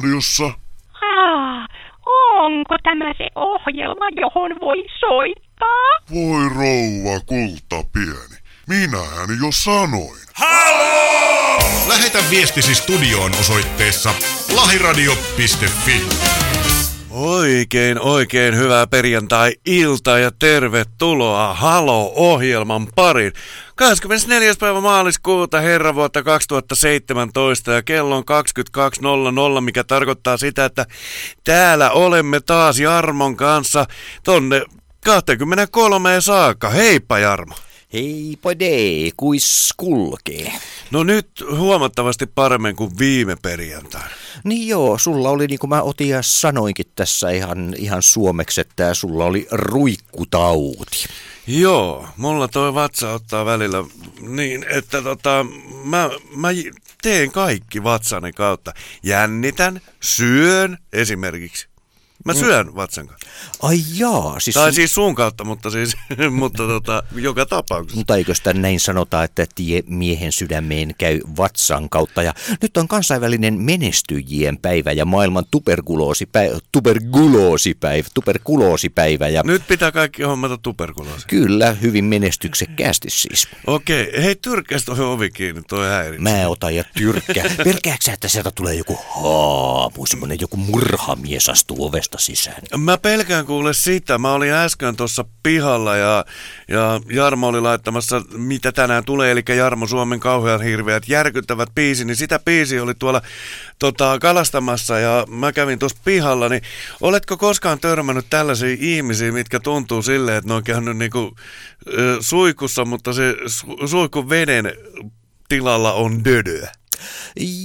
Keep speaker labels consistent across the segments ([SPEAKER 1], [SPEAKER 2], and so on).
[SPEAKER 1] Lähiradiossa.
[SPEAKER 2] Ah, onko tämä se ohjelma, johon voi soittaa?
[SPEAKER 1] Voi rouva kulta pieni. Minähän jo sanoin.
[SPEAKER 3] Halo! Lähetä viestisi studioon osoitteessa lahiradio.fi.
[SPEAKER 4] Oikein, oikein hyvää perjantai-iltaa ja tervetuloa Halo-ohjelman pariin. 24. päivä maaliskuuta herra vuotta 2017 ja kello on 22.00, mikä tarkoittaa sitä, että täällä olemme taas Jarmon kanssa tonne 23 saakka. Heippa Jarmo.
[SPEAKER 5] Heippa dee, kuis kulkee.
[SPEAKER 4] No nyt huomattavasti paremmin kuin viime perjantaina.
[SPEAKER 5] Niin joo, sulla oli niin kuin mä otin ja sanoinkin tässä ihan, ihan suomeksi, että sulla oli ruikkutauti.
[SPEAKER 4] Joo, mulla toi vatsa ottaa välillä niin, että tota, mä, mä teen kaikki vatsani kautta. Jännitän, syön esimerkiksi. Mä syön mm. vatsan kautta.
[SPEAKER 5] Ai jaa.
[SPEAKER 4] Siis tai siis suun kautta, mutta siis mutta tota, joka tapauksessa.
[SPEAKER 5] Mutta eikö sitä näin sanota, että tie miehen sydämeen käy vatsan kautta. Ja nyt on kansainvälinen menestyjien päivä ja maailman tuberkuloosipäivä, tuberkuloosipäivä, tuberkuloosipäivä. Ja...
[SPEAKER 4] Nyt pitää kaikki hommata tuberkuloosi.
[SPEAKER 5] Kyllä, hyvin menestyksekkäästi siis.
[SPEAKER 4] Okei, okay. hei tyrkkäs toi ovi kiinni, toi häiritsi.
[SPEAKER 5] Mä otan ja tyrkkää. Pelkääksä, että sieltä tulee joku haamu, semmonen joku murhamies astuu ovesta ovesta sisään.
[SPEAKER 4] Mä pelkään kuule sitä. Mä olin äsken tuossa pihalla ja, ja Jarmo oli laittamassa, mitä tänään tulee, eli Jarmo Suomen kauhean hirveät järkyttävät biisi, niin sitä biisi oli tuolla tota, kalastamassa ja mä kävin tuossa pihalla, niin oletko koskaan törmännyt tällaisia ihmisiä, mitkä tuntuu silleen, että ne on käynyt niinku, suikussa, mutta se su, suikun veden tilalla on dödöä?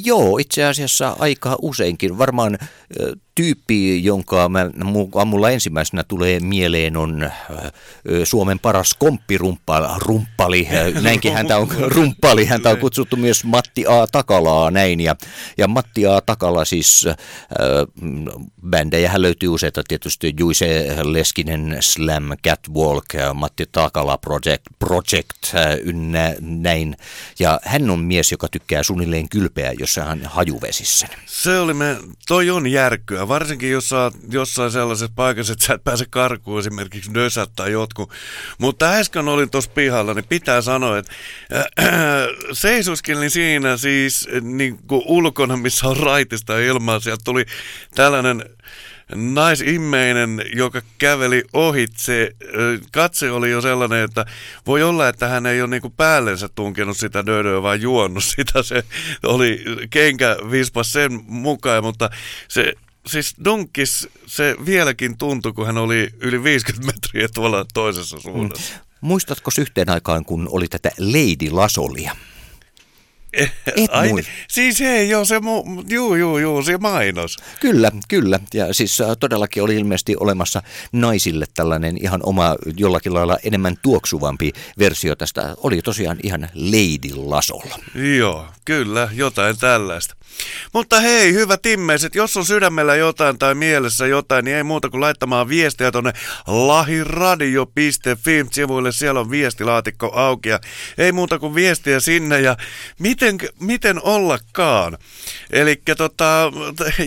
[SPEAKER 5] Joo, itse asiassa aika useinkin. Varmaan tyyppi, jonka mä, mulla ensimmäisenä tulee mieleen, on Suomen paras komppirumppali. Näinkin häntä on, rumppali, häntä on kutsuttu myös Matti A. Takalaa näin. Ja, ja Matti A. Takala siis, äh, bändejä löytyy useita tietysti, Juise Leskinen, Slam, Catwalk, Matti Takala Project, Project ynnä näin. Ja hän on mies, joka tykkää suunnilleen kylpeä jossain hajuvesissä.
[SPEAKER 4] Se oli me, toi on järkkyä varsinkin jos sä oot jossain sellaisessa paikassa, että sä et pääse karkuun esimerkiksi nösät tai jotkut. Mutta äsken olin tuossa pihalla, niin pitää sanoa, että äh, seisuskelin siinä siis niin kuin ulkona, missä on raitista ilmaa. Sieltä tuli tällainen naisimmeinen, joka käveli ohitse. Katse oli jo sellainen, että voi olla, että hän ei ole niinku päällensä tunkenut sitä dödöä, vaan juonut sitä. Se oli kenkä vispas sen mukaan, mutta se siis Dunkis se vieläkin tuntui, kun hän oli yli 50 metriä tuolla toisessa suunnassa. Mm.
[SPEAKER 5] Muistatko yhteen aikaan, kun oli tätä Lady Lasolia?
[SPEAKER 4] Et Ai, siis ei, joo, se, mu, juu, juu, juu, se mainos.
[SPEAKER 5] Kyllä, kyllä. Ja siis äh, todellakin oli ilmeisesti olemassa naisille tällainen ihan oma, jollakin lailla enemmän tuoksuvampi versio tästä. Oli tosiaan ihan Lady Lasolla.
[SPEAKER 4] Joo, kyllä, jotain tällaista. Mutta hei, hyvä timmeiset, jos on sydämellä jotain tai mielessä jotain, niin ei muuta kuin laittamaan viestiä tuonne lahiradio.fi sivuille. Siellä on viestilaatikko auki ja ei muuta kuin viestiä sinne ja miten, miten ollakaan. Eli tota,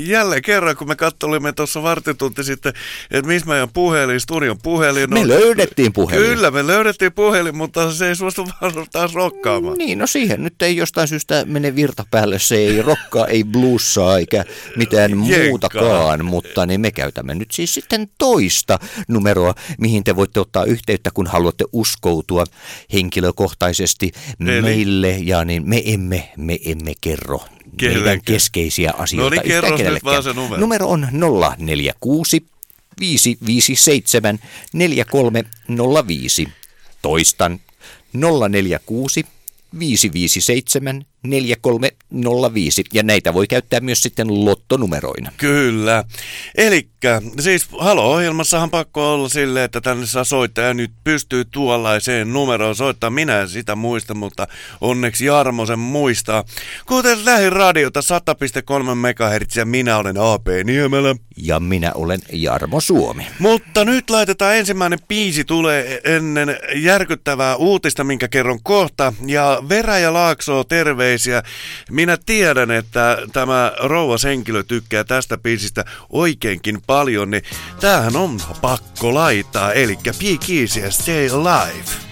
[SPEAKER 4] jälleen kerran, kun me katsolimme tuossa vartitunti sitten, että missä meidän puhelin, studion puhelin
[SPEAKER 5] on. Me löydettiin puhelin.
[SPEAKER 4] Kyllä, me löydettiin puhelin, mutta se ei suostu taas rokkaamaan.
[SPEAKER 5] Niin, no siihen nyt ei jostain syystä mene virta päälle, se ei rokkaa ei blussaa eikä mitään Jekka. muutakaan, mutta niin me käytämme nyt siis sitten toista numeroa, mihin te voitte ottaa yhteyttä, kun haluatte uskoutua henkilökohtaisesti Eli? meille ja niin me emme, me emme kerro Kelleke. meidän keskeisiä asioita.
[SPEAKER 4] No niin, kerro nyt vaan se numero.
[SPEAKER 5] Numero on 046 557 4305. Toistan 046 557 4305 ja näitä voi käyttää myös sitten lottonumeroina.
[SPEAKER 4] Kyllä. Eli siis Halo-ohjelmassahan pakko olla silleen, että tänne saa soittaa ja nyt pystyy tuollaiseen numeroon soittaa. Minä en sitä muista, mutta onneksi Jarmo sen muistaa. Kuten lähin radiota 100,3 MHz ja minä olen AP Niemelä.
[SPEAKER 5] Ja minä olen Jarmo Suomi.
[SPEAKER 4] Mutta nyt laitetaan ensimmäinen biisi tulee ennen järkyttävää uutista, minkä kerron kohta. Ja Verä ja Laakso, terve
[SPEAKER 6] terveisiä. Minä tiedän, että tämä rouva henkilö tykkää tästä biisistä oikeinkin paljon, niin tämähän on pakko laittaa, eli P. Keys Stay Alive.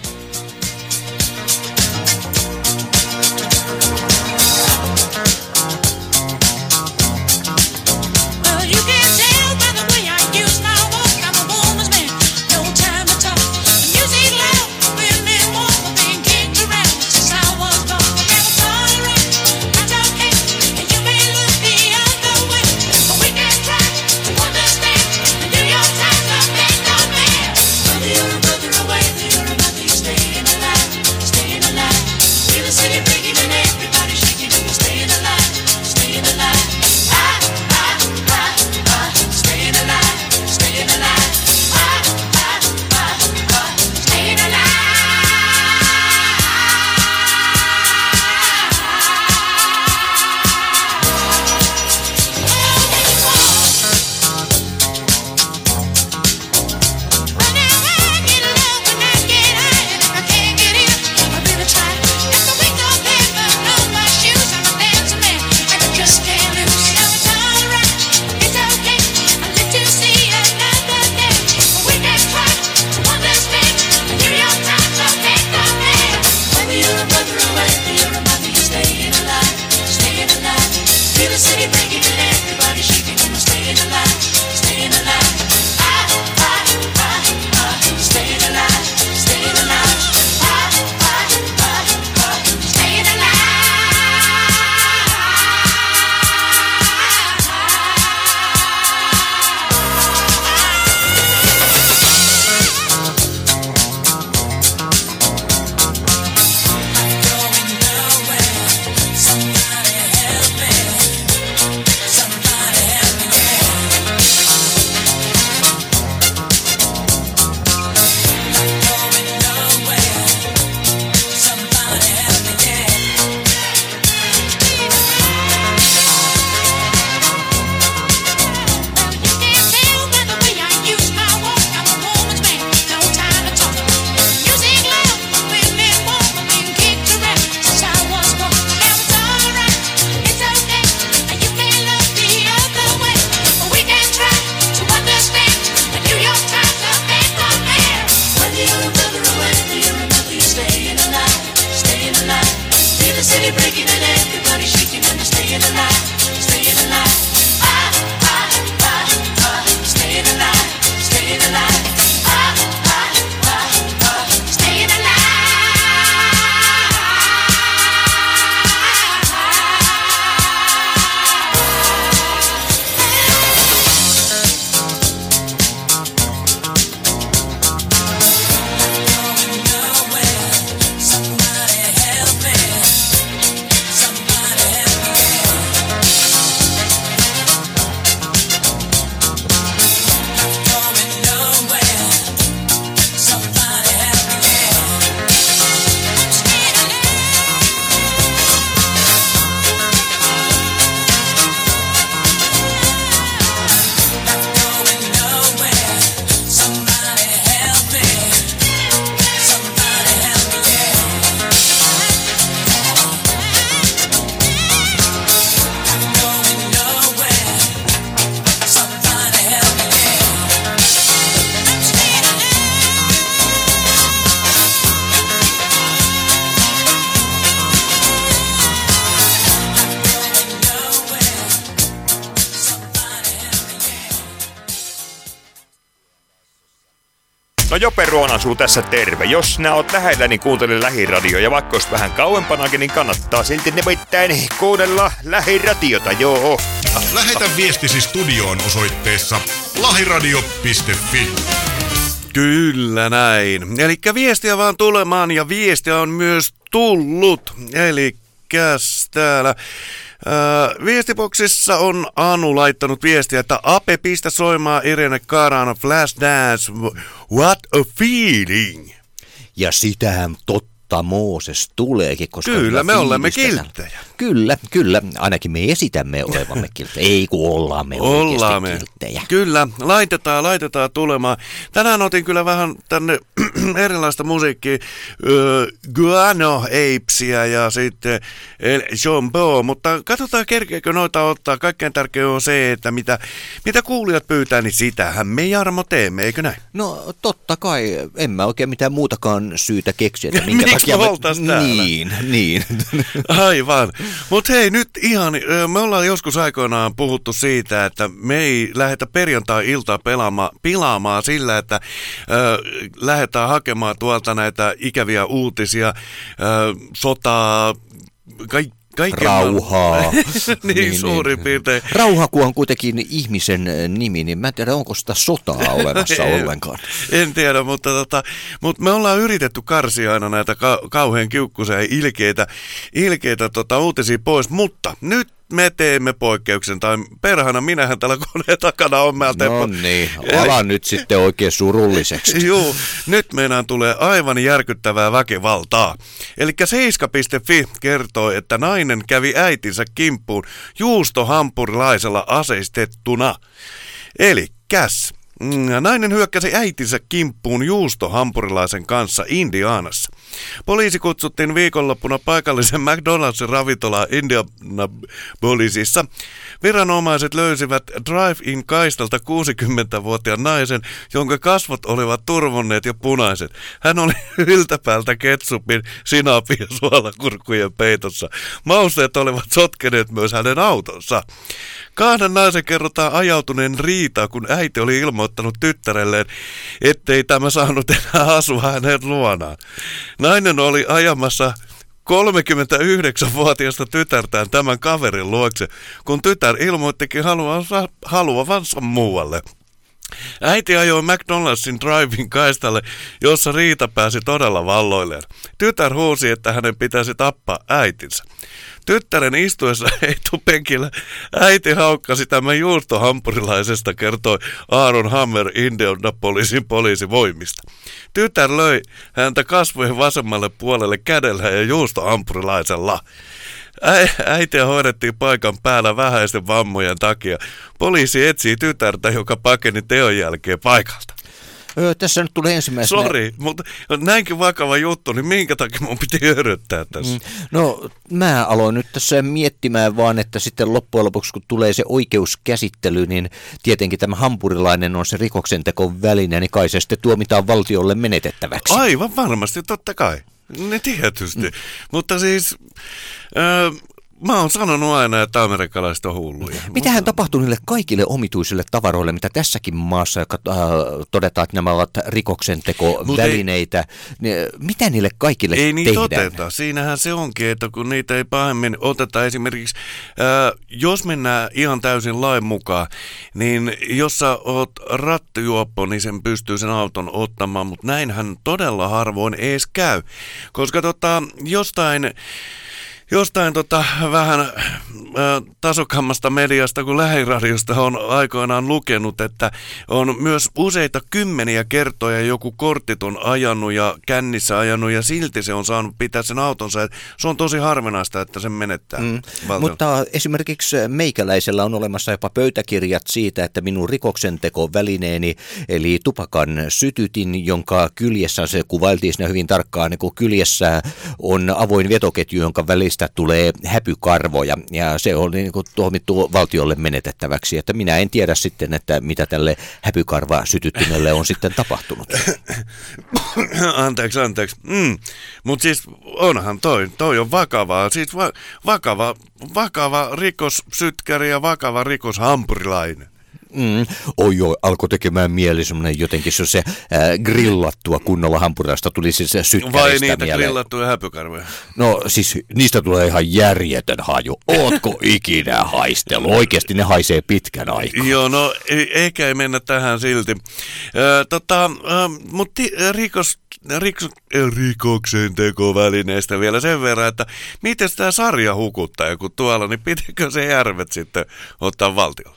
[SPEAKER 7] tässä terve. Jos nää oot lähellä, niin kuuntele lähiradio. Ja vaikka olisi vähän kauempanakin, niin kannattaa silti nimittäin kuunnella lähiradiota, joo.
[SPEAKER 3] Lähetä viestisi studioon osoitteessa lahiradio.fi.
[SPEAKER 6] Kyllä näin. Eli viestiä vaan tulemaan ja viestiä on myös tullut. Eli täällä Öö, viestiboksissa on Anu laittanut viestiä, että Ape pistä soimaan Irene Karana Flashdance, What a Feeling.
[SPEAKER 5] Ja sitähän totta totta Mooses tuleekin. Koska
[SPEAKER 4] Kyllä, me olemme kilttejä.
[SPEAKER 5] Kyllä, kyllä. Ainakin me esitämme olevamme kilttejä. Ei kun ollaan me
[SPEAKER 4] Ollaan me.
[SPEAKER 5] kilttejä.
[SPEAKER 4] Kyllä, laitetaan, laitetaan tulemaan. Tänään otin kyllä vähän tänne erilaista musiikkia. Öö, Guano Apesia ja sitten El Jumbo, mutta katsotaan kerkeekö noita ottaa. Kaikkein tärkein on se, että mitä, mitä kuulijat pyytää, niin sitähän me Jarmo teemme, eikö näin?
[SPEAKER 5] No totta kai, en mä oikein mitään muutakaan syytä keksiä, että minkä takia
[SPEAKER 4] me oltais täällä?
[SPEAKER 5] Niin, niin.
[SPEAKER 4] Aivan. Mutta hei, nyt ihan, me ollaan joskus aikoinaan puhuttu siitä, että me ei lähdetä perjantai-iltaa pelaamaan, pilaamaan sillä, että ö, lähdetään hakemaan tuolta näitä ikäviä uutisia, ö, sotaa, kaik, kaiken
[SPEAKER 5] Rauhaa.
[SPEAKER 4] niin, niin, suurin piirtein.
[SPEAKER 5] Rauha, kun on kuitenkin ihmisen äh, nimi, niin mä en tiedä, onko sitä sotaa olemassa
[SPEAKER 4] En-
[SPEAKER 5] ollenkaan.
[SPEAKER 4] En tiedä, mutta, tota, mutta me ollaan yritetty karsia aina näitä ka- kauhean kiukkuisia ja ilkeitä, ilkeitä tota, uutisia pois, mutta nyt me teemme poikkeuksen, tai perhana minähän tällä koneen takana on mä
[SPEAKER 5] No niin, ala nyt sitten oikein surulliseksi.
[SPEAKER 4] Juu, nyt meidän tulee aivan järkyttävää väkivaltaa. Eli seiska.fi kertoo, että nainen kävi äitinsä kimppuun juustohampurilaisella aseistettuna. Eli käs. Mm, Nainen hyökkäsi äitinsä kimppuun juustohampurilaisen kanssa Indianassa. Poliisi kutsuttiin viikonloppuna paikallisen McDonald'sin ravintolaan Indianapolisissa. Viranomaiset löysivät drive-in kaistalta 60-vuotiaan naisen, jonka kasvot olivat turvonneet ja punaiset. Hän oli yltäpäältä ketsupin, sinapin ja suolakurkkujen peitossa. Mausteet olivat sotkeneet myös hänen autonsa. Kahden naisen kerrotaan ajautuneen riitaa, kun äiti oli ilmoittanut tyttärelleen, ettei tämä saanut enää asua hänen luonaan. Nainen oli ajamassa 39-vuotiaasta tytärtään tämän kaverin luokse, kun tytär ilmoittikin haluavansa, haluavansa muualle. Äiti ajoi McDonald'sin driving kaistalle, jossa Riita pääsi todella valloilleen. Tytär huusi, että hänen pitäisi tappaa äitinsä. Tyttären istuessa etupenkillä äiti haukkasi tämän juustohampurilaisesta, kertoi Aaron Hammer Indianapolisin poliisivoimista. Tytär löi häntä kasvojen vasemmalle puolelle kädellä ja juustohampurilaisella. Äitiä hoidettiin paikan päällä vähäisten vammojen takia. Poliisi etsii tytärtä, joka pakeni teon jälkeen paikalta.
[SPEAKER 5] Öö, tässä nyt tulee ensimmäisenä...
[SPEAKER 4] Sori, mutta näinkin vakava juttu, niin minkä takia mun piti yrittää tässä? Mm.
[SPEAKER 5] No mä aloin nyt tässä miettimään vaan, että sitten loppujen lopuksi kun tulee se oikeuskäsittely, niin tietenkin tämä hampurilainen on se rikoksentekon väline, niin kai se sitten tuomitaan valtiolle menetettäväksi.
[SPEAKER 4] Aivan varmasti, totta kai. Ne tietysti. Mm. Mutta siis, äh, mä oon sanonut aina, että amerikkalaiset on hulluja.
[SPEAKER 5] Mitähän tapahtuu niille kaikille omituisille tavaroille, mitä tässäkin maassa, joka äh, todetaan, että nämä ovat rikoksentekovälineitä, ne, mitä niille kaikille
[SPEAKER 4] Ei niitä
[SPEAKER 5] tehdään?
[SPEAKER 4] oteta. Siinähän se onkin, että kun niitä ei pahemmin oteta esimerkiksi, ää, jos mennään ihan täysin lain mukaan, niin jos sä oot rattijuoppo, niin sen pystyy sen auton ottamaan, mutta näinhän todella harvoin ees käy. Koska tota, jostain Jostain tota, vähän äh, tasokammasta mediasta kuin lähiradiosta on aikoinaan lukenut, että on myös useita kymmeniä kertoja joku kortiton ajanut ja kännissä ajanut ja silti se on saanut pitää sen autonsa. Et se on tosi harvinaista, että sen menettää. Mm,
[SPEAKER 5] Mutta esimerkiksi meikäläisellä on olemassa jopa pöytäkirjat siitä, että minun rikoksentekovälineeni, eli tupakan sytytin, jonka kyljessä, se kuvailtiin siinä hyvin tarkkaan, niin kun kyljessä on avoin vetoketju, jonka välistä tulee häpykarvoja, ja se on niin kuin tuomittu valtiolle menetettäväksi, että minä en tiedä sitten, että mitä tälle häpykarva sytyttimelle on sitten tapahtunut.
[SPEAKER 4] anteeksi, anteeksi. Mm. Mutta siis onhan toi, toi on vakavaa. Siis va- vakava, vakava rikossytkäri ja vakava rikoshampurilainen.
[SPEAKER 5] Mm. Oi oi, alkoi tekemään mieli semmoinen jotenkin se, se äh, grillattua kunnolla hampurilaista tuli siis se sytkäristä
[SPEAKER 4] Vai niitä
[SPEAKER 5] mieleen.
[SPEAKER 4] grillattuja häpykarvoja?
[SPEAKER 5] No siis niistä tulee ihan järjetön haju. Ootko ikinä haistellut? Oikeasti ne haisee pitkän aikaa.
[SPEAKER 4] Joo, no ei, eikä ei mennä tähän silti. Ö, tota, mutta rikos, rikos, rikoksen tekovälineistä vielä sen verran, että miten tämä sarja hukuttaa kun tuolla, niin pitikö se järvet sitten ottaa valtiolle?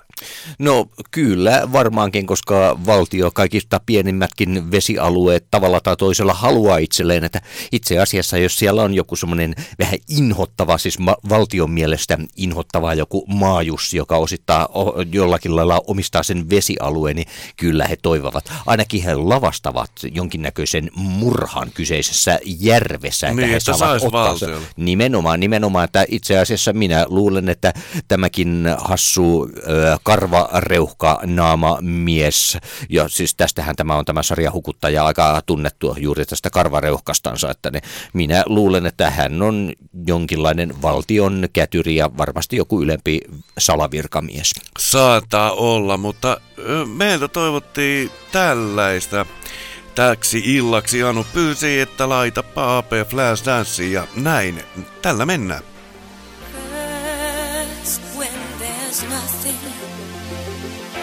[SPEAKER 5] No kyllä, varmaankin, koska valtio kaikista pienimmätkin vesialueet tavalla tai toisella haluaa itselleen, että itse asiassa jos siellä on joku semmoinen vähän inhottava, siis ma- valtion mielestä inhottava joku maajussi, joka osittaa o- jollakin lailla omistaa sen vesialueen, niin kyllä he toivovat. Ainakin he lavastavat jonkinnäköisen murhan kyseisessä järvessä, että
[SPEAKER 4] Niin,
[SPEAKER 5] he
[SPEAKER 4] että
[SPEAKER 5] saavat ottaa
[SPEAKER 4] valtiolle.
[SPEAKER 5] Nimenomaan, nimenomaan, että itse asiassa minä luulen, että tämäkin hassu ö, karvareuhka naama mies, ja siis tästähän tämä on tämä sarja Hukuttaja aika tunnettu juuri tästä karvareuhkastansa, että ne, minä luulen, että hän on jonkinlainen valtion kätyri ja varmasti joku ylempi salavirkamies.
[SPEAKER 4] Saattaa olla, mutta meiltä toivottiin tällaista. Täksi illaksi Anu pyysi, että laita Paape Flash Dance ja näin. Tällä mennään.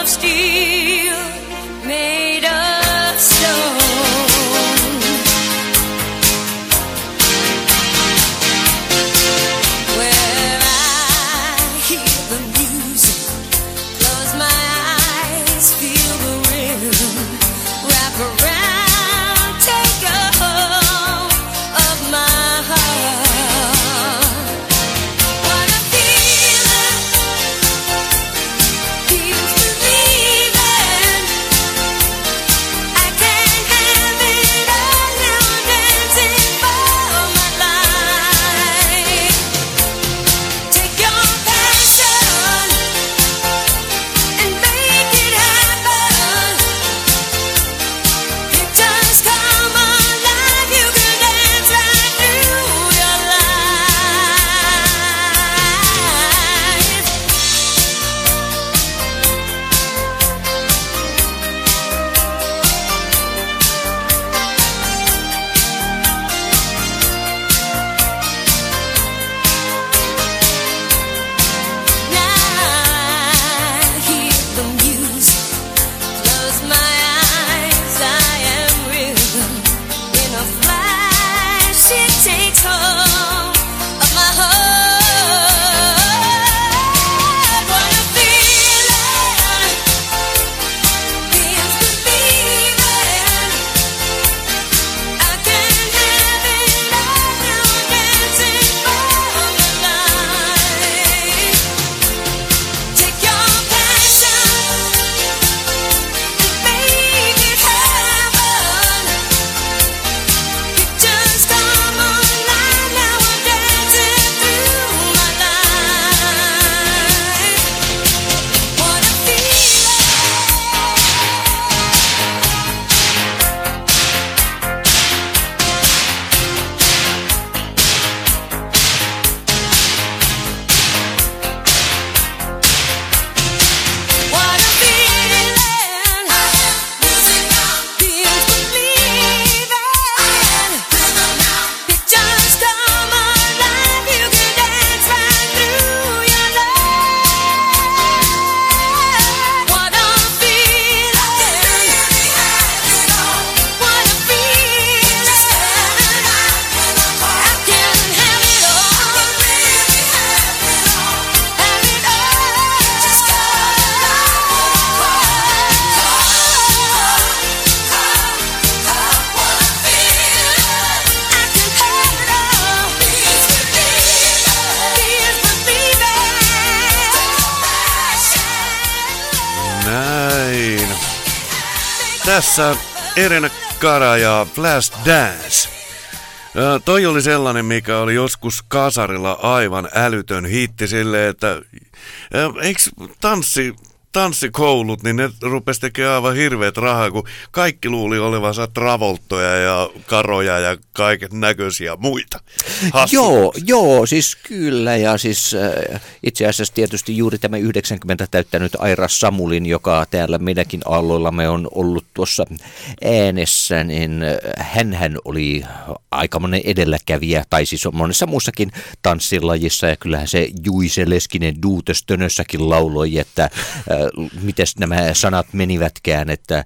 [SPEAKER 8] of steel, made
[SPEAKER 4] Tässä Erena Kara ja Flash Dance. Ö, toi oli sellainen, mikä oli joskus kasarilla aivan älytön hitti silleen, että eikö tanssi tanssikoulut, niin ne rupesi tekemään aivan hirveät rahaa, kun kaikki luuli olevansa travolttoja ja karoja ja kaiket näköisiä muita. Hassu.
[SPEAKER 5] Joo, joo, siis kyllä ja siis äh, itse asiassa tietysti juuri tämä 90 täyttänyt Aira Samulin, joka täällä meidänkin aalloillamme on ollut tuossa äänessä, niin äh, hänhän oli aikamoinen edelläkävijä, tai siis on monessa muussakin tanssilajissa ja kyllähän se Juise Leskinen Duutestönössäkin lauloi, että äh, miten nämä sanat menivätkään, että äh,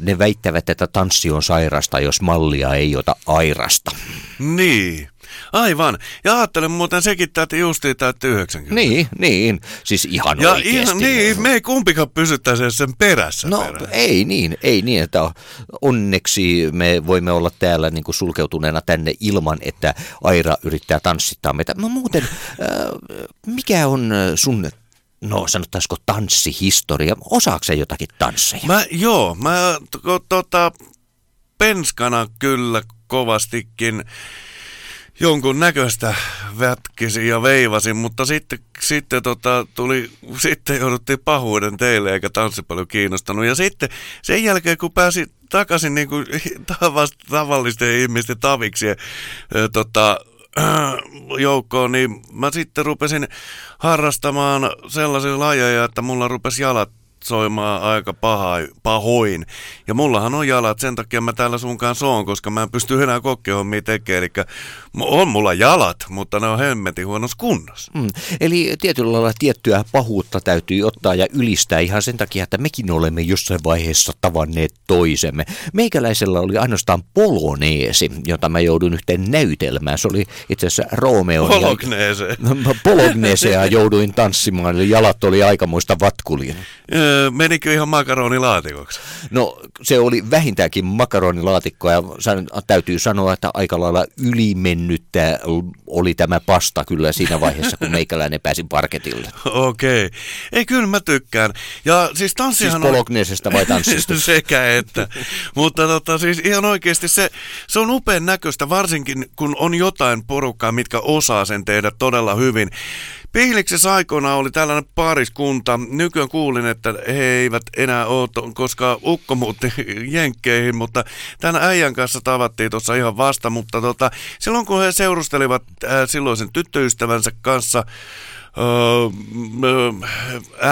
[SPEAKER 5] ne väittävät, että tanssi on sairasta, jos mallia ei ota airasta.
[SPEAKER 4] Niin, aivan. Ja ajattelen muuten sekin täytyy justiin täytyy 90.
[SPEAKER 5] Niin, niin, siis ihan
[SPEAKER 4] Ja
[SPEAKER 5] oikeasti.
[SPEAKER 4] ihan, niin, me ei kumpikaan pysyttäisi sen perässä.
[SPEAKER 5] No
[SPEAKER 4] perään.
[SPEAKER 5] ei niin, ei niin, että onneksi me voimme olla täällä niin kuin sulkeutuneena tänne ilman, että Aira yrittää tanssittaa meitä. No muuten, äh, mikä on äh, sun, no sanottaisiko tanssihistoria? Osaako se jotakin tansseja?
[SPEAKER 4] Mä, joo, mä to, tota, penskana kyllä kovastikin jonkun näköistä vätkisin ja veivasin, mutta sitten, sitten tota, tuli, sitten jouduttiin pahuuden teille eikä tanssi paljon kiinnostanut. Ja sitten sen jälkeen, kun pääsin takaisin niin kuin tavallisten ihmisten taviksi ö, tota, joukkoon, niin mä sitten rupesin harrastamaan sellaisia lajeja, että mulla rupesi jalat soimaan aika paha, pahoin. Ja mullahan on jalat, sen takia mä täällä sun kanssa oon, koska mä en pysty enää kokkehommia tekemään. Eli on mulla jalat, mutta ne on hemmetin huonossa kunnossa.
[SPEAKER 5] Mm. Eli tietyllä lailla tiettyä pahuutta täytyy ottaa ja ylistää ihan sen takia, että mekin olemme jossain vaiheessa tavanneet toisemme. Meikäläisellä oli ainoastaan poloneesi, jota mä joudun yhteen näytelmään. Se oli itse asiassa Romeo.
[SPEAKER 4] Pologneese.
[SPEAKER 5] Pologneesea jouduin tanssimaan, eli jalat oli aikamoista vatkulia.
[SPEAKER 4] Öö, menikö ihan makaronilaatikoksi?
[SPEAKER 5] No se oli vähintäänkin makaronilaatikko ja san- täytyy sanoa, että aika lailla ylimennyttä oli tämä pasta kyllä siinä vaiheessa, kun meikäläinen pääsi parketille.
[SPEAKER 4] Okei. Ei, kyllä mä tykkään. Ja siis
[SPEAKER 5] Siis
[SPEAKER 4] tanssihan on...
[SPEAKER 5] pologneesesta vai tanssista?
[SPEAKER 4] Sekä että. Mutta tota, siis ihan oikeasti se, se on upean näköistä, varsinkin kun on jotain porukkaa, mitkä osaa sen tehdä todella hyvin. Pihliksessä aikoina oli tällainen pariskunta. Nykyään kuulin, että he eivät enää ole, koska ukko muutti jenkkeihin, mutta tämän äijän kanssa tavattiin tuossa ihan vasta. Mutta tota, silloin kun he seurustelivat äh, silloisen tyttöystävänsä kanssa,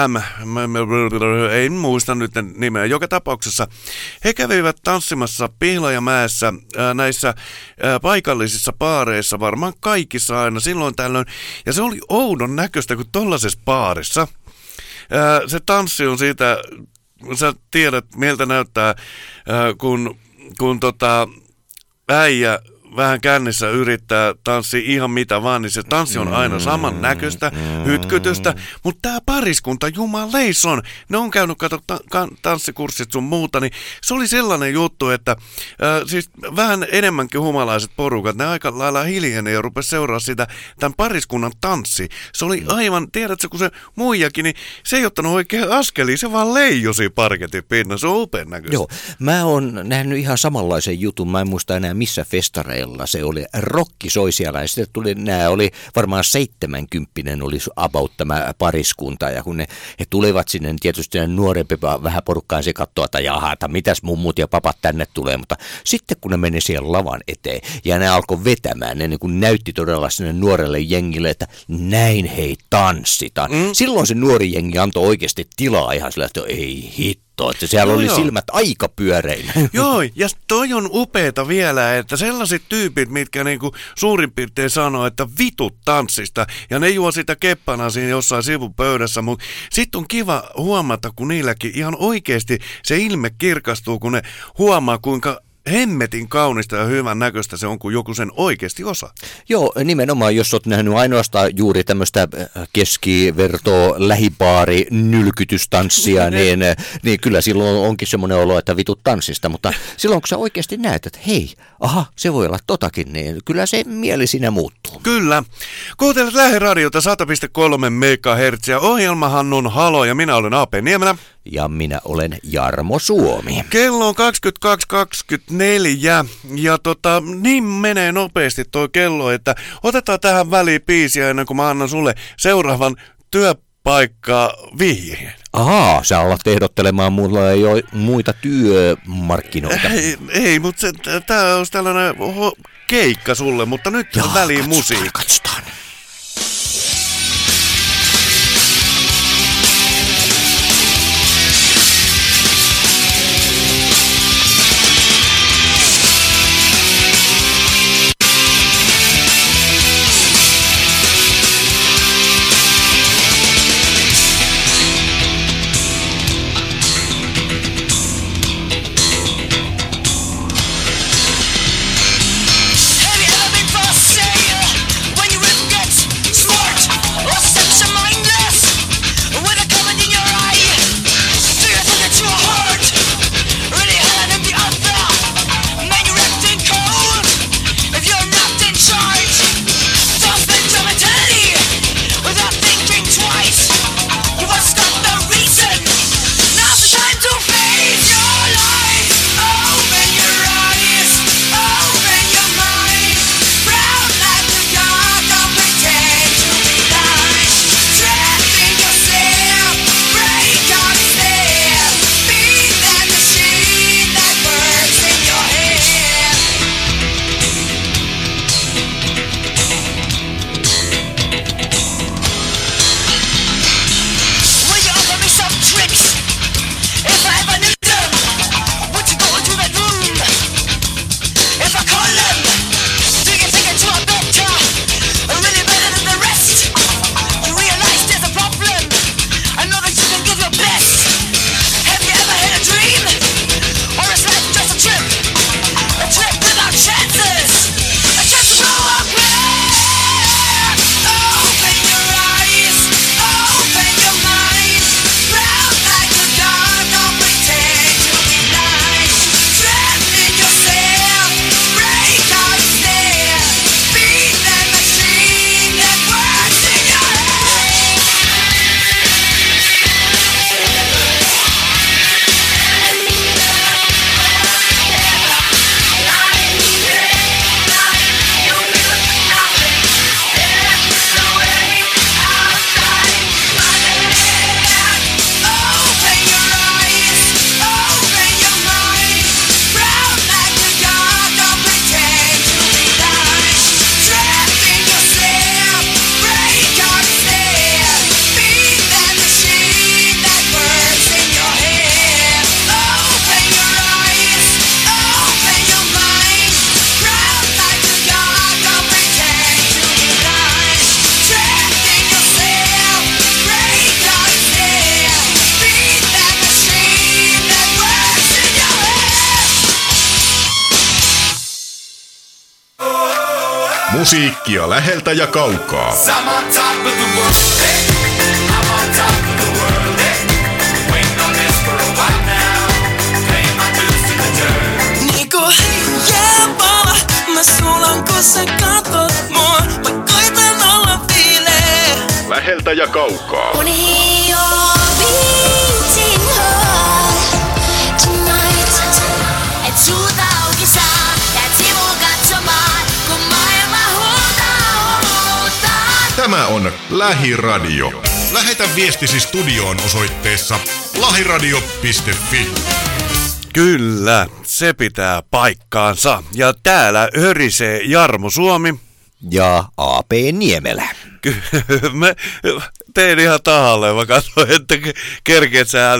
[SPEAKER 4] M, ei muista nyt nimeä. Joka tapauksessa he kävivät tanssimassa Pihlajamäessä näissä paikallisissa paareissa, varmaan kaikissa aina silloin tällöin. Ja se oli oudon näköistä, kun tollaisessa baarissa ää, se tanssi on siitä, sä tiedät miltä näyttää, ää, kun, kun tota, äijä vähän kännissä yrittää tanssia ihan mitä vaan, niin se tanssi on aina saman näköistä, hytkytystä. Mutta tämä pariskunta, jumaleison, ne on käynyt kato ta- tanssikurssit sun muuta, niin se oli sellainen juttu, että äh, siis vähän enemmänkin humalaiset porukat, ne aika lailla hiljeni ja rupesi seuraa sitä tämän pariskunnan tanssi. Se oli aivan, tiedätkö, kun se muijakin, niin se ei ottanut oikein askeliin, se vaan leijosi parketin pinnan, se on upean näköistä.
[SPEAKER 5] Joo, mä oon nähnyt ihan samanlaisen jutun, mä en muista enää missä festareilla se oli. Rokki soi siellä ja sitten tuli, nämä oli varmaan 70 oli about tämä pariskunta ja kun ne, he tulivat sinne, niin tietysti ne nuorempi vähän porukkaan se katsoi, että jaha, että mitäs mummut ja papat tänne tulee, mutta sitten kun ne meni siihen lavan eteen ja ne alkoi vetämään, ne niin kuin näytti todella sinne nuorelle jengille, että näin hei tanssitaan. Mm. Silloin se nuori jengi antoi oikeasti tilaa ihan sillä, että ei hitto, että siellä
[SPEAKER 4] Joo,
[SPEAKER 5] oli
[SPEAKER 4] joo.
[SPEAKER 5] silmät aika pyöreinä.
[SPEAKER 4] Joo, ja toi on upeeta vielä, että sellaiset tyypit, mitkä niinku suurin piirtein sanoo, että vitut tanssista, ja ne juo sitä keppana siinä jossain sivupöydässä, mutta sitten on kiva huomata, kun niilläkin ihan oikeasti se ilme kirkastuu, kun ne huomaa, kuinka hemmetin kaunista ja hyvän näköistä se on, kun joku sen oikeasti osaa.
[SPEAKER 5] Joo, nimenomaan, jos olet nähnyt ainoastaan juuri tämmöistä äh, keskivertoa lähipaari nylkytystanssia, niin, äh, niin kyllä silloin onkin semmoinen olo, että vitut tanssista, mutta silloin kun sä oikeasti näet, että hei, aha, se voi olla totakin, niin kyllä se mieli siinä muuttuu.
[SPEAKER 4] Kyllä. Kuuntelet Lähiradiota 100,3 MHz. Ohjelmahan on Halo ja minä olen AP Niemelä.
[SPEAKER 5] Ja minä olen Jarmo Suomi.
[SPEAKER 4] Kello on 22.24 ja tota, niin menee nopeasti tuo kello, että otetaan tähän väliin biisiä ennen kuin mä annan sulle seuraavan työ paikka vihjeen.
[SPEAKER 9] Ahaa, sä alat ehdottelemaan mulla ei ole muita työmarkkinoita.
[SPEAKER 4] Ei, ei mutta tää olisi tällainen keikka sulle, mutta nyt on väliin musiikki.
[SPEAKER 9] Katsotaan.
[SPEAKER 3] Musiikkia läheltä ja kaukaa.
[SPEAKER 10] Niinku jääpala, mä sulan kun sä katot mua. Mä koitan olla.
[SPEAKER 3] Läheltä ja kaukaa.
[SPEAKER 11] Wanna
[SPEAKER 3] Tämä on Lähiradio. Lähetä viestisi studioon osoitteessa lahiradio.fi.
[SPEAKER 4] Kyllä, se pitää paikkaansa. Ja täällä hörisee Jarmo Suomi.
[SPEAKER 9] Ja AP Niemelä.
[SPEAKER 4] Kyllä, mä tein ihan tahalleen. Mä katsoin, että ke- kerkeet sä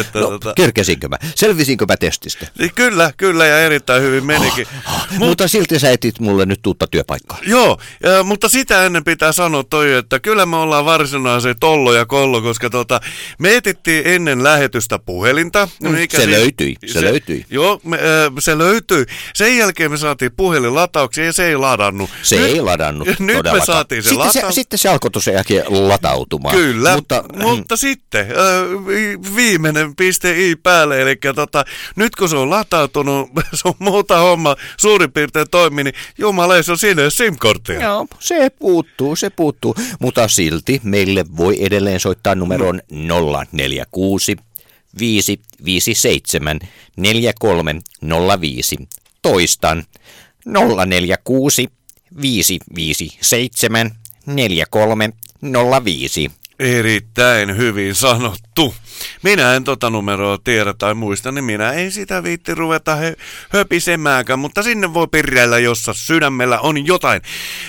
[SPEAKER 4] Että,
[SPEAKER 9] No,
[SPEAKER 4] tota,
[SPEAKER 9] kerkesinkö mä? Selvisinkö mä testistä?
[SPEAKER 4] niin kyllä, kyllä ja erittäin hyvin menikin. Mut,
[SPEAKER 9] Mutta silti sä etit mulle nyt uutta työpaikkaa.
[SPEAKER 4] Joo, ja, mutta sitä ennen pitää sanoa toi, että kyllä me ollaan varsinaisen tollo ja kollo, koska tota, me etittiin ennen lähetystä puhelinta.
[SPEAKER 9] Mm, se
[SPEAKER 4] si-
[SPEAKER 9] löytyi, se löytyi.
[SPEAKER 4] Joo, me, äh, se löytyi. Sen jälkeen me saatiin puhelin latauksia ja se ei ladannut.
[SPEAKER 9] Se
[SPEAKER 4] Nyt-
[SPEAKER 9] ei ladannut
[SPEAKER 4] Nyt me saatiin se
[SPEAKER 9] sitten, se, sitten se alkoi tosiaan latautumaan.
[SPEAKER 4] Kyllä,
[SPEAKER 9] Mutta,
[SPEAKER 4] mutta, mutta sitten vi- viimeinen piste i päälle, eli tota, nyt kun se on latautunut, se on muuta homma suurin piirtein toimi, niin jumaleissa on siinä SIM-korttia.
[SPEAKER 9] Joo, se puuttuu, se puuttuu. Mutta silti meille voi edelleen soittaa numeron 046 557 4305. Toistan 046 557 4305.
[SPEAKER 4] Erittäin hyvin sanottu. Minä en tota numeroa tiedä tai muista, niin minä ei sitä viitti ruveta he, höpisemäänkään, mutta sinne voi pirreillä, jossa sydämellä on jotain.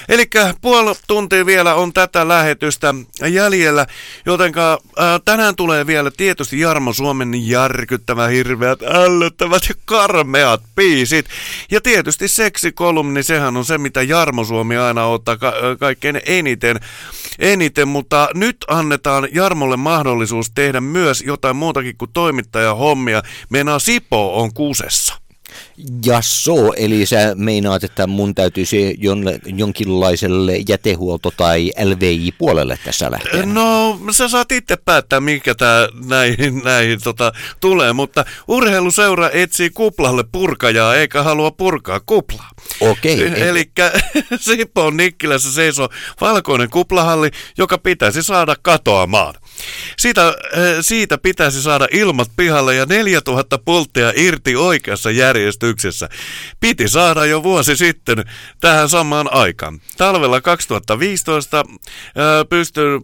[SPEAKER 4] Eli puoli tuntia vielä on tätä lähetystä jäljellä, jotenka ää, tänään tulee vielä tietysti Jarmo Suomen järkyttävä, hirveät, ällöttävät ja karmeat biisit. Ja tietysti seksikolumni, sehän on se, mitä Jarmo Suomi aina ottaa ka- kaikkein eniten, eniten, mutta nyt annetaan Jarmolle mahdollisuus tehdä myös jotain muutakin kuin toimittajahommia. Meinaa Sipo on kusessa.
[SPEAKER 5] Ja so, eli sä meinaat, että mun täytyisi jonne, jonkinlaiselle jätehuolto- tai LVI-puolelle tässä lähteä?
[SPEAKER 4] No, sä saat itse päättää, mikä tää näihin, näihin tota, tulee, mutta urheiluseura etsii kuplalle purkajaa eikä halua purkaa kuplaa.
[SPEAKER 5] Okei.
[SPEAKER 4] Eli Sipoon Nikkilässä seisoo valkoinen kuplahalli, joka pitäisi saada katoamaan. Siitä, eh, siitä pitäisi saada ilmat pihalle ja 4000 pulttia irti oikeassa järjestyksessä. Piti saada jo vuosi sitten tähän samaan aikaan. Talvella 2015 pystyn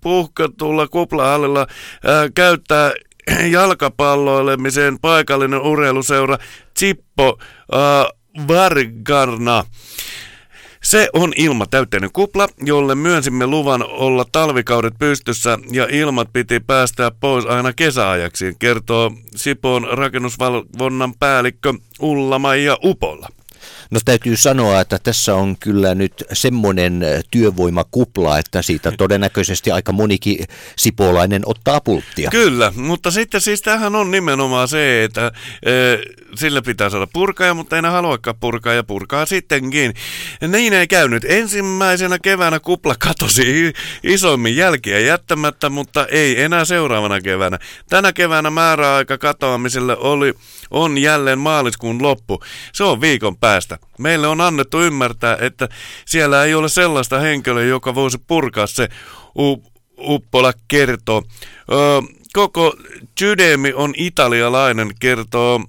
[SPEAKER 4] puhkatulla kuplahallilla ää, käyttää jalkapalloilemiseen paikallinen urheiluseura Zippo ää, Vargarna. Se on ilmatäytteinen kupla, jolle myönsimme luvan olla talvikaudet pystyssä ja ilmat piti päästää pois aina kesäajaksi, kertoo Sipoon rakennusvalvonnan päällikkö Ulla-Maija Upolla.
[SPEAKER 5] No täytyy sanoa, että tässä on kyllä nyt semmoinen työvoimakupla, että siitä todennäköisesti aika monikin sipolainen ottaa pulttia.
[SPEAKER 4] Kyllä, mutta sitten siis tämähän on nimenomaan se, että e, sille pitää saada purkaja, mutta ei haluakaan purkaa ja purkaa sittenkin. Niin ei käynyt. Ensimmäisenä keväänä kupla katosi isoimmin jälkiä jättämättä, mutta ei enää seuraavana keväänä. Tänä keväänä määräaika katoamiselle oli, on jälleen maaliskuun loppu. Se on viikon päästä. Meille on annettu ymmärtää, että siellä ei ole sellaista henkilöä, joka voisi purkaa se U- Uppola kertoo. Öö, koko Jydemi on italialainen, kertoo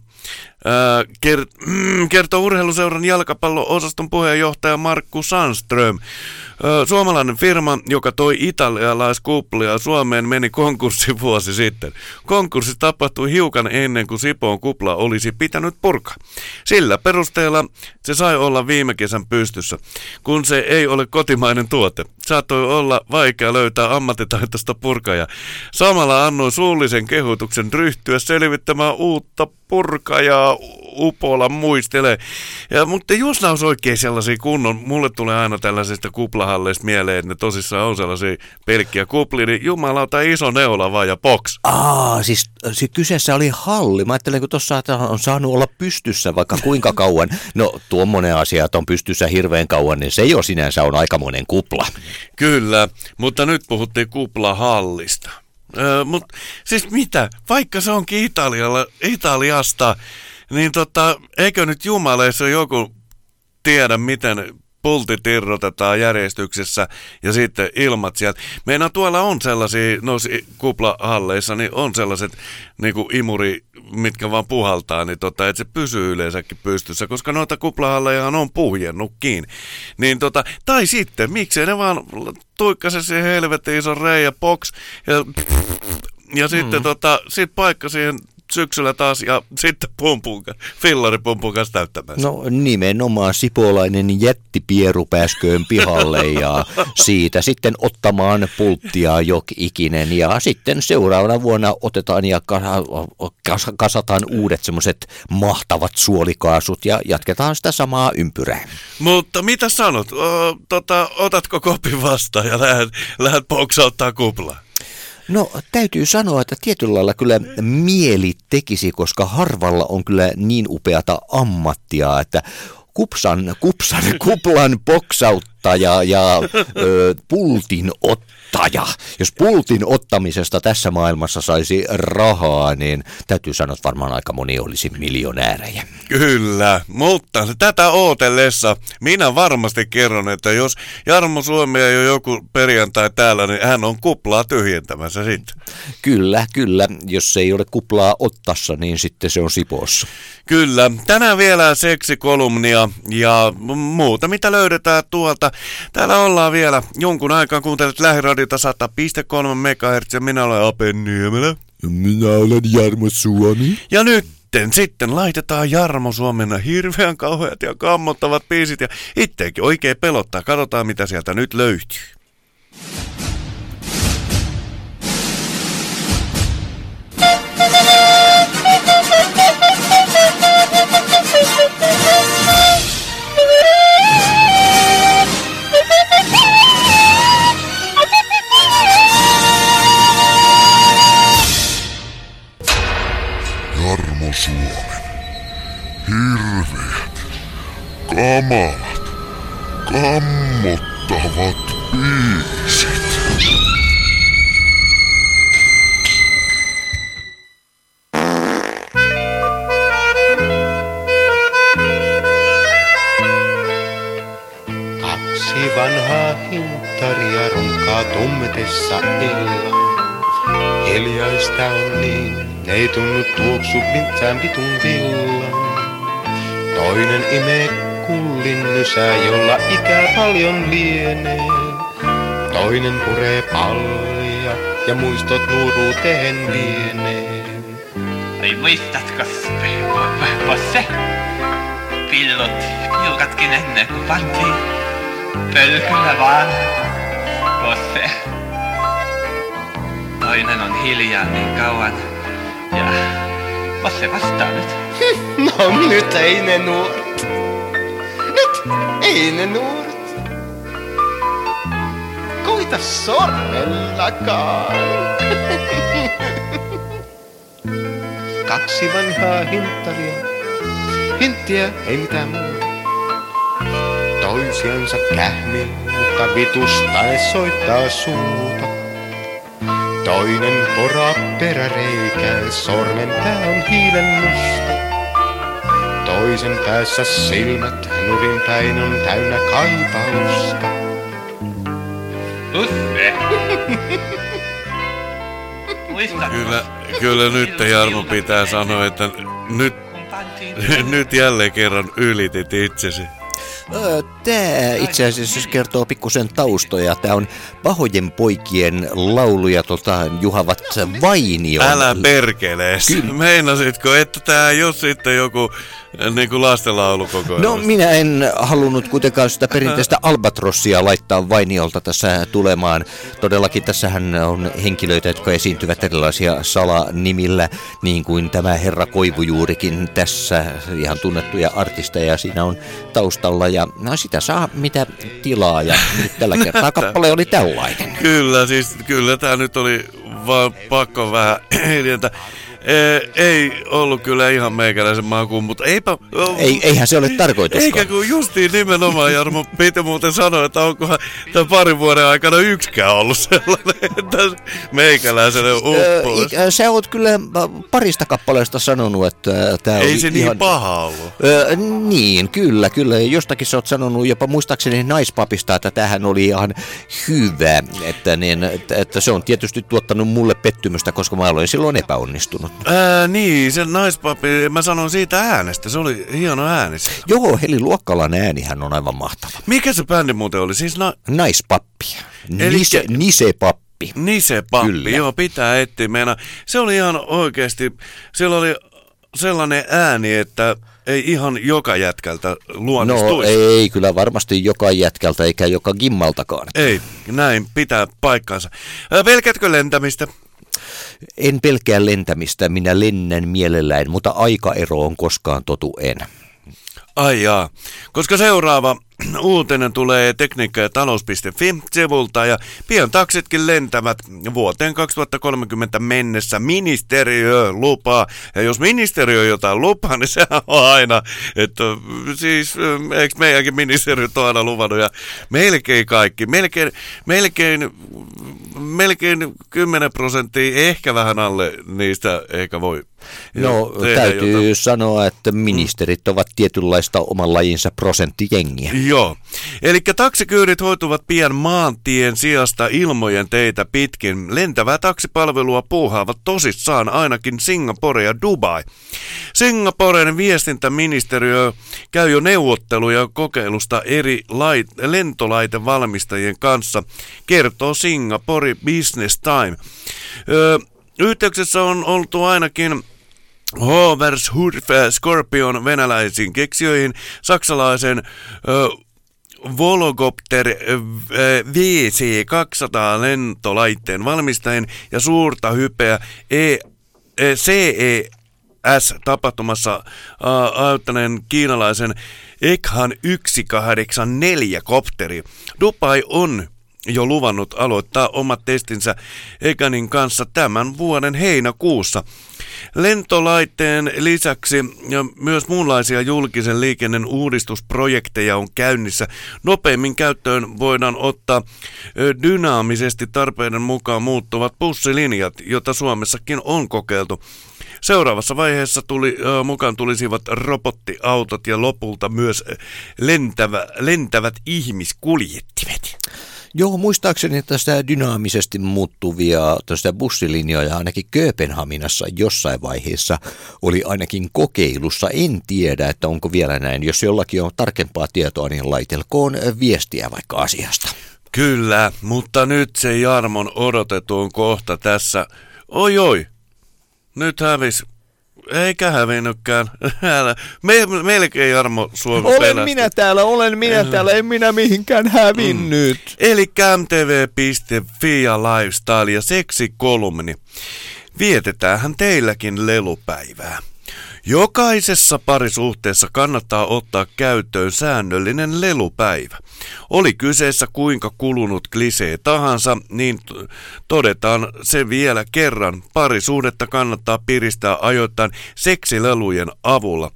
[SPEAKER 4] Ää, ker- mm, kertoo urheiluseuran jalkapallo-osaston puheenjohtaja Markku Sandström. Suomalainen firma, joka toi italialaiskuplia Suomeen, meni konkurssi vuosi sitten. Konkurssi tapahtui hiukan ennen kuin Sipoon kupla olisi pitänyt purkaa. Sillä perusteella se sai olla viime kesän pystyssä, kun se ei ole kotimainen tuote. Saattoi olla vaikea löytää ammattitaitoista purkajaa. Samalla annoin suullisen kehotuksen ryhtyä selvittämään uutta purkajaa Upola muistelee. Ja, mutta jos nämä olisi oikein sellaisia kunnon, mulle tulee aina tällaisista kuplahalleista mieleen, että ne tosissaan on sellaisia pelkkiä kuplia, niin jumalauta iso neula vaan ja box.
[SPEAKER 5] Aa, siis, siis kyseessä oli halli. Mä ajattelin, kun tuossa on saanut olla pystyssä vaikka kuinka kauan. No tuommoinen asia, että on pystyssä hirveän kauan, niin se jo sinänsä on aikamoinen kupla.
[SPEAKER 4] Kyllä, mutta nyt puhuttiin kuplahallista. Öö, mut siis mitä, vaikka se onkin Italialla, Italiasta, niin tota, eikö nyt jumaleissa joku tiedä, miten pultit irrotetaan järjestyksessä ja sitten ilmat sieltä. Meina tuolla on sellaisia, noissa kuplahalleissa, niin on sellaiset niin kuin imuri, mitkä vaan puhaltaa, niin tota, että se pysyy yleensäkin pystyssä, koska noita kuplahallejahan on puhjennutkin. Niin tota, tai sitten, miksei ne vaan tuikkase siihen helvetin ison reijä box ja, ja sitten
[SPEAKER 5] Mm.
[SPEAKER 4] tota, sit paikka siihen syksyllä taas ja sitten pumpun, fillaripumpun kanssa täyttämään.
[SPEAKER 5] No nimenomaan sipolainen jättipieru pääsköön pihalle ja siitä sitten ottamaan pulttia jok ikinen ja sitten seuraavana vuonna otetaan ja kas- kas- kasataan uudet semmoiset mahtavat suolikaasut ja jatketaan sitä samaa ympyrää.
[SPEAKER 4] Mutta mitä sanot? O, tota, otatko kopin vastaan ja lähdet, lähdet boksauttaa kuplaa?
[SPEAKER 5] No täytyy sanoa, että tietyllä lailla kyllä mieli tekisi, koska harvalla on kyllä niin upeata ammattia, että kupsan, kupsan, kuplan boksauttaja ja ö, pultin ottaja. Jos pultin ottamisesta tässä maailmassa saisi rahaa, niin täytyy sanoa, että varmaan aika moni olisi miljonäärejä.
[SPEAKER 4] Kyllä, mutta tätä ootellessa minä varmasti kerron, että jos Jarmo Suomi ei ole joku perjantai täällä, niin hän on kuplaa tyhjentämässä sitten.
[SPEAKER 5] Kyllä, kyllä. Jos ei ole kuplaa ottassa, niin sitten se on Sipoossa.
[SPEAKER 4] Kyllä, tänään vielä seksikolumnia ja muuta, mitä löydetään tuolta mutta täällä ollaan vielä jonkun aikaa kuuntelet lähiradiota 100.3 MHz ja minä olen Ape Niemelä.
[SPEAKER 5] Minä olen Jarmo Suomi.
[SPEAKER 4] Ja nytten sitten laitetaan Jarmo Suomena hirveän kauheat ja kammottavat biisit ja itteekin oikein pelottaa. Katsotaan mitä sieltä nyt löytyy.
[SPEAKER 1] Kamalat, kammottavat biisit.
[SPEAKER 12] Kaksi vanhaa hintaria runkaa tummetessa illan. Hiljaista on niin, ei tunnu tuoksu mitsään vitun villan. Toinen imee kullin nysää, jolla ikää paljon lienee. Toinen puree pallia ja muistot nuoruuteen vienee.
[SPEAKER 13] Ei muistatko, Posse? Pillot, piukatkin ennen kuin pantiin pölkyllä vaan. Posse. Toinen on hiljaa niin kauan. Ja Posse vastaa nyt.
[SPEAKER 12] No nyt ei ne nuoret. Nyt ei ne nuoret. Koita sormellakaan. Kaksi vanhaa hintaria. Hinttiä ei mitään muuta. Toisiansa kähmii, mutta vitustaen soittaa suuta. Toinen poraa peräreikää, sormen pää on hiilen musta. Toisen päässä silmät nurin päin on täynnä kaipausta.
[SPEAKER 13] Muistatko?
[SPEAKER 4] Kyllä, kyllä nyt Jarmo pitää sanoa, että nyt, nyt jälleen kerran ylitit itsesi.
[SPEAKER 5] Tämä itse asiassa kertoo pikkusen taustoja. Tämä on pahojen poikien lauluja tota, Juhavat Vainio.
[SPEAKER 4] Älä perkelees.
[SPEAKER 5] Kyllä.
[SPEAKER 4] Meinasitko, että tää ei ole sitten joku niin kuin lastenlaulu koko
[SPEAKER 5] No minä en halunnut kuitenkaan sitä perinteistä albatrossia laittaa Vainiolta tässä tulemaan. Todellakin tässähän on henkilöitä, jotka esiintyvät erilaisia salanimillä, niin kuin tämä herra Koivujuurikin tässä, ihan tunnettuja artisteja siinä on taustalla. Ja no sitä saa mitä tilaa ja nyt tällä kertaa kappale oli tällainen.
[SPEAKER 4] Kyllä, siis kyllä tää nyt oli vaan pakko vähän hiljentä. Ee, ei ollut kyllä ihan meikäläisen makuun, mutta eipä...
[SPEAKER 5] Ei, eihän se ole tarkoituskaan.
[SPEAKER 4] Eikä kun justiin nimenomaan, Jarmo, piti muuten sanoa, että onkohan tämän parin vuoden aikana yksikään ollut sellainen, että meikäläiselle uppoisi.
[SPEAKER 5] Sä oot kyllä parista kappaleesta sanonut, että tämä
[SPEAKER 4] Ei se niin
[SPEAKER 5] ihan...
[SPEAKER 4] paha ollut.
[SPEAKER 5] Ö, niin, kyllä, kyllä. Jostakin sä oot sanonut jopa muistaakseni naispapista, että tähän oli ihan hyvä. Että, niin, että, että se on tietysti tuottanut mulle pettymystä, koska mä olen silloin epäonnistunut.
[SPEAKER 4] Ää, niin, se naispapi, mä sanon siitä äänestä, se oli hieno ääni.
[SPEAKER 5] Joo, Heli Luokkalan äänihän on aivan mahtava.
[SPEAKER 4] Mikä se bändi muuten oli? Siis na-
[SPEAKER 5] Naispappi.
[SPEAKER 4] Elikkä-
[SPEAKER 5] Nise, nisepappi.
[SPEAKER 4] Nise Pappi,
[SPEAKER 5] Kyllä.
[SPEAKER 4] joo, pitää etsiä. Meina, se oli ihan oikeasti, sillä oli sellainen ääni, että ei ihan joka jätkältä
[SPEAKER 5] No
[SPEAKER 4] luonnistuisi.
[SPEAKER 5] ei kyllä varmasti joka jätkältä eikä joka gimmaltakaan.
[SPEAKER 4] ei, näin pitää paikkansa. Ää, Pelkäätkö lentämistä?
[SPEAKER 5] En pelkää lentämistä, minä lennän mielelläni, mutta aikaero on koskaan totu en.
[SPEAKER 4] Ai jaa, koska seuraava uutinen tulee tekniikka- ja talous.fi-sivulta ja pian taksitkin lentävät vuoteen 2030 mennessä ministeriö lupaa. Ja jos ministeriö jotain lupaa, niin sehän on aina, että siis eikö meidänkin ministeriöt ole aina luvannut ja melkein kaikki, melkein, melkein melkein 10 prosenttia, ehkä vähän alle niistä ehkä voi
[SPEAKER 5] No
[SPEAKER 4] tehdä
[SPEAKER 5] täytyy
[SPEAKER 4] jotain.
[SPEAKER 5] sanoa, että ministerit ovat tietynlaista oman lajinsa prosenttijengiä.
[SPEAKER 4] Joo. Eli taksikyydit hoituvat pian maantien sijasta ilmojen teitä pitkin. Lentävää taksipalvelua puuhaavat tosissaan ainakin Singapore ja Dubai. Singaporen viestintäministeriö käy jo neuvotteluja kokeilusta eri lait- lentolaitevalmistajien kanssa, kertoo Singapore Business Time. Öö, yhteyksessä on oltu ainakin Hovers Hurf Scorpion venäläisiin keksijöihin, saksalaisen ö, Vologopter ö, VC-200 lentolaitteen valmistajien ja suurta hypeä e, e, CES-tapahtumassa auttaneen kiinalaisen Ekhan 184 kopteri. Dubai on jo luvannut aloittaa omat testinsä Ekanin kanssa tämän vuoden heinäkuussa. Lentolaitteen lisäksi ja myös muunlaisia julkisen liikenteen uudistusprojekteja on käynnissä. Nopeimmin käyttöön voidaan ottaa dynaamisesti tarpeiden mukaan muuttuvat bussilinjat, jota Suomessakin on kokeiltu. Seuraavassa vaiheessa tuli, mukaan tulisivat robottiautot ja lopulta myös lentävä, lentävät ihmiskuljettimet.
[SPEAKER 5] Joo, muistaakseni tästä dynaamisesti muuttuvia tästä bussilinjoja ainakin Kööpenhaminassa jossain vaiheessa oli ainakin kokeilussa. En tiedä, että onko vielä näin. Jos jollakin on tarkempaa tietoa, niin laitelkoon viestiä vaikka asiasta.
[SPEAKER 4] Kyllä, mutta nyt se Jarmon odotetuun kohta tässä. Oi oi, nyt hävis. Eikä hävinnytkään. Me, melkein Jarmo Suomi
[SPEAKER 5] Olen
[SPEAKER 4] pelästyi.
[SPEAKER 5] minä täällä, olen minä täällä, en minä mihinkään hävinnyt. Mm.
[SPEAKER 4] Eli mtv.fi ja lifestyle ja seksikolumni. Vietetäänhän teilläkin lelupäivää. Jokaisessa parisuhteessa kannattaa ottaa käyttöön säännöllinen lelupäivä. Oli kyseessä kuinka kulunut klisee tahansa, niin todetaan se vielä kerran. Parisuhdetta kannattaa piristää ajoittain seksilelujen avulla.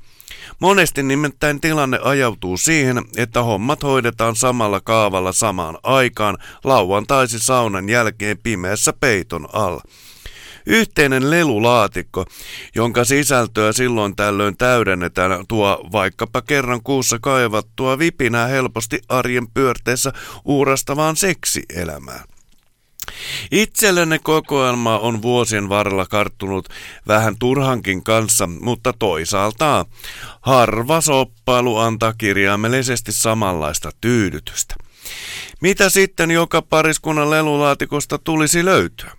[SPEAKER 4] Monesti nimittäin tilanne ajautuu siihen, että hommat hoidetaan samalla kaavalla samaan aikaan lauantaisi saunan jälkeen pimeässä peiton alla. Yhteinen lelulaatikko, jonka sisältöä silloin tällöin täydennetään, tuo vaikkapa kerran kuussa kaivattua vipinää helposti arjen pyörteessä uurastavaan seksielämään. Itsellenne kokoelma on vuosien varrella karttunut vähän turhankin kanssa, mutta toisaalta harva soppailu antaa kirjaimellisesti samanlaista tyydytystä. Mitä sitten joka pariskunnan lelulaatikosta tulisi löytyä?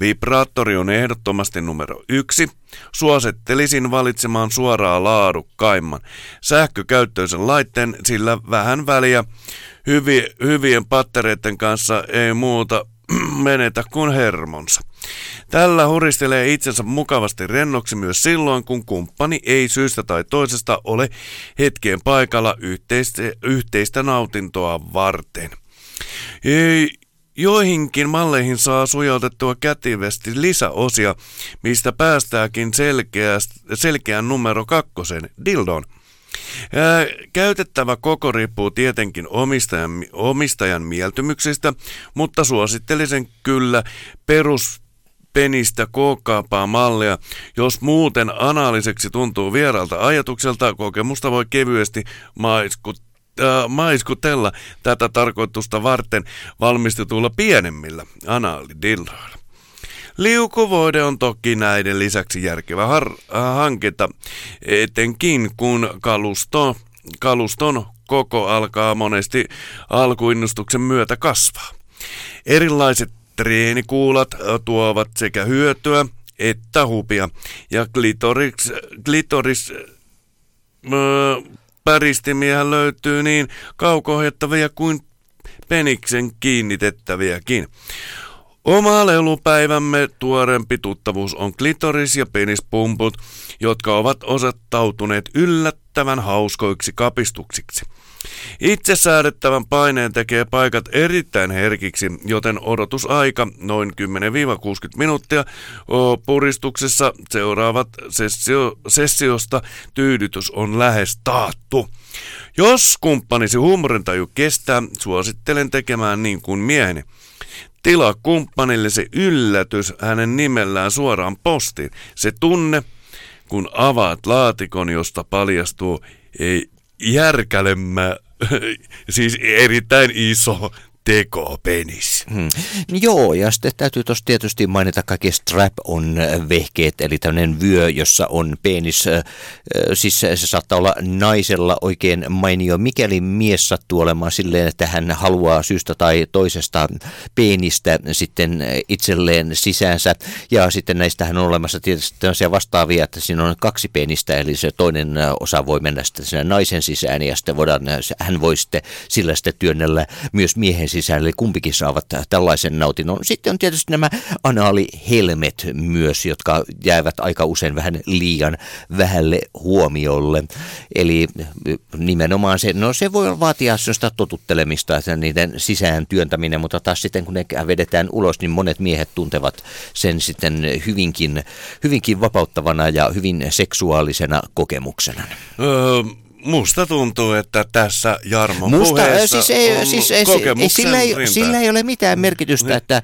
[SPEAKER 4] Vibraattori on ehdottomasti numero yksi. Suosittelisin valitsemaan suoraan laadukkaimman sähkökäyttöisen laitteen, sillä vähän väliä hyvi, hyvien pattereiden kanssa ei muuta menetä kuin hermonsa. Tällä huristelee itsensä mukavasti rennoksi myös silloin, kun kumppani ei syystä tai toisesta ole hetkeen paikalla yhteistä, yhteistä nautintoa varten. Ei, Joihinkin malleihin saa sujautettua kätivästi lisäosia, mistä päästäänkin selkeäst, selkeän numero kakkosen, dildon. Ää, käytettävä koko riippuu tietenkin omistajan, omistajan mieltymyksistä, mutta suosittelisin kyllä perus penistä kookkaampaa mallia. Jos muuten anaaliseksi tuntuu vieraalta ajatukselta, kokemusta voi kevyesti maiskuttaa äh, maiskutella tätä tarkoitusta varten valmistetuilla pienemmillä anaalidildoilla. Liukuvoide on toki näiden lisäksi järkevä har- äh, hankinta, etenkin kun kalusto, kaluston koko alkaa monesti alkuinnostuksen myötä kasvaa. Erilaiset treenikuulat äh, tuovat sekä hyötyä että hupia, ja klitoris, klitoris öö, päristimiä löytyy niin kaukohjattavia kuin peniksen kiinnitettäviäkin. Oma lelupäivämme tuorempi tuttavuus on klitoris- ja penispumput, jotka ovat osoittautuneet yllättävän hauskoiksi kapistuksiksi. Itse säädettävän paineen tekee paikat erittäin herkiksi, joten odotusaika noin 10-60 minuuttia puristuksessa seuraavat sessio, sessiosta tyydytys on lähes taattu. Jos kumppanisi huumorintaju kestää, suosittelen tekemään niin kuin mieheni. Tilaa kumppanillesi yllätys hänen nimellään suoraan postiin. Se tunne, kun avaat laatikon, josta paljastuu ei järkälemmä, siis erittäin iso tekopenis.
[SPEAKER 5] Hmm. Joo, ja sitten täytyy tuossa tietysti mainita kaikki strap-on-vehkeet, eli tämmöinen vyö, jossa on penis, äh, siis se saattaa olla naisella oikein mainio, mikäli mies sattuu olemaan silleen, että hän haluaa syystä tai toisesta penistä sitten itselleen sisäänsä, ja sitten näistähän on olemassa tietysti tämmöisiä vastaavia, että siinä on kaksi penistä, eli se toinen osa voi mennä sitten sinne naisen sisään, ja sitten voidaan, hän voi sitten sillä sitten työnnellä myös miehen sisään, eli kumpikin saavat tällaisen nautinnon. Sitten on tietysti nämä anaalihelmet myös, jotka jäävät aika usein vähän liian vähälle huomiolle. Eli nimenomaan se, no se voi vaatia sellaista totuttelemista, niiden sisään työntäminen, mutta taas sitten kun ne vedetään ulos, niin monet miehet tuntevat sen sitten hyvinkin, hyvinkin vapauttavana ja hyvin seksuaalisena kokemuksena.
[SPEAKER 4] Öö, musta tuntuu, että tässä Jarmo
[SPEAKER 5] Musta,
[SPEAKER 4] puheessa
[SPEAKER 5] siis ei,
[SPEAKER 4] on
[SPEAKER 5] siis, ei,
[SPEAKER 4] kokemuksen
[SPEAKER 5] ei, sillä, ei,
[SPEAKER 4] rinta.
[SPEAKER 5] sillä ei ole mitään merkitystä, että äh,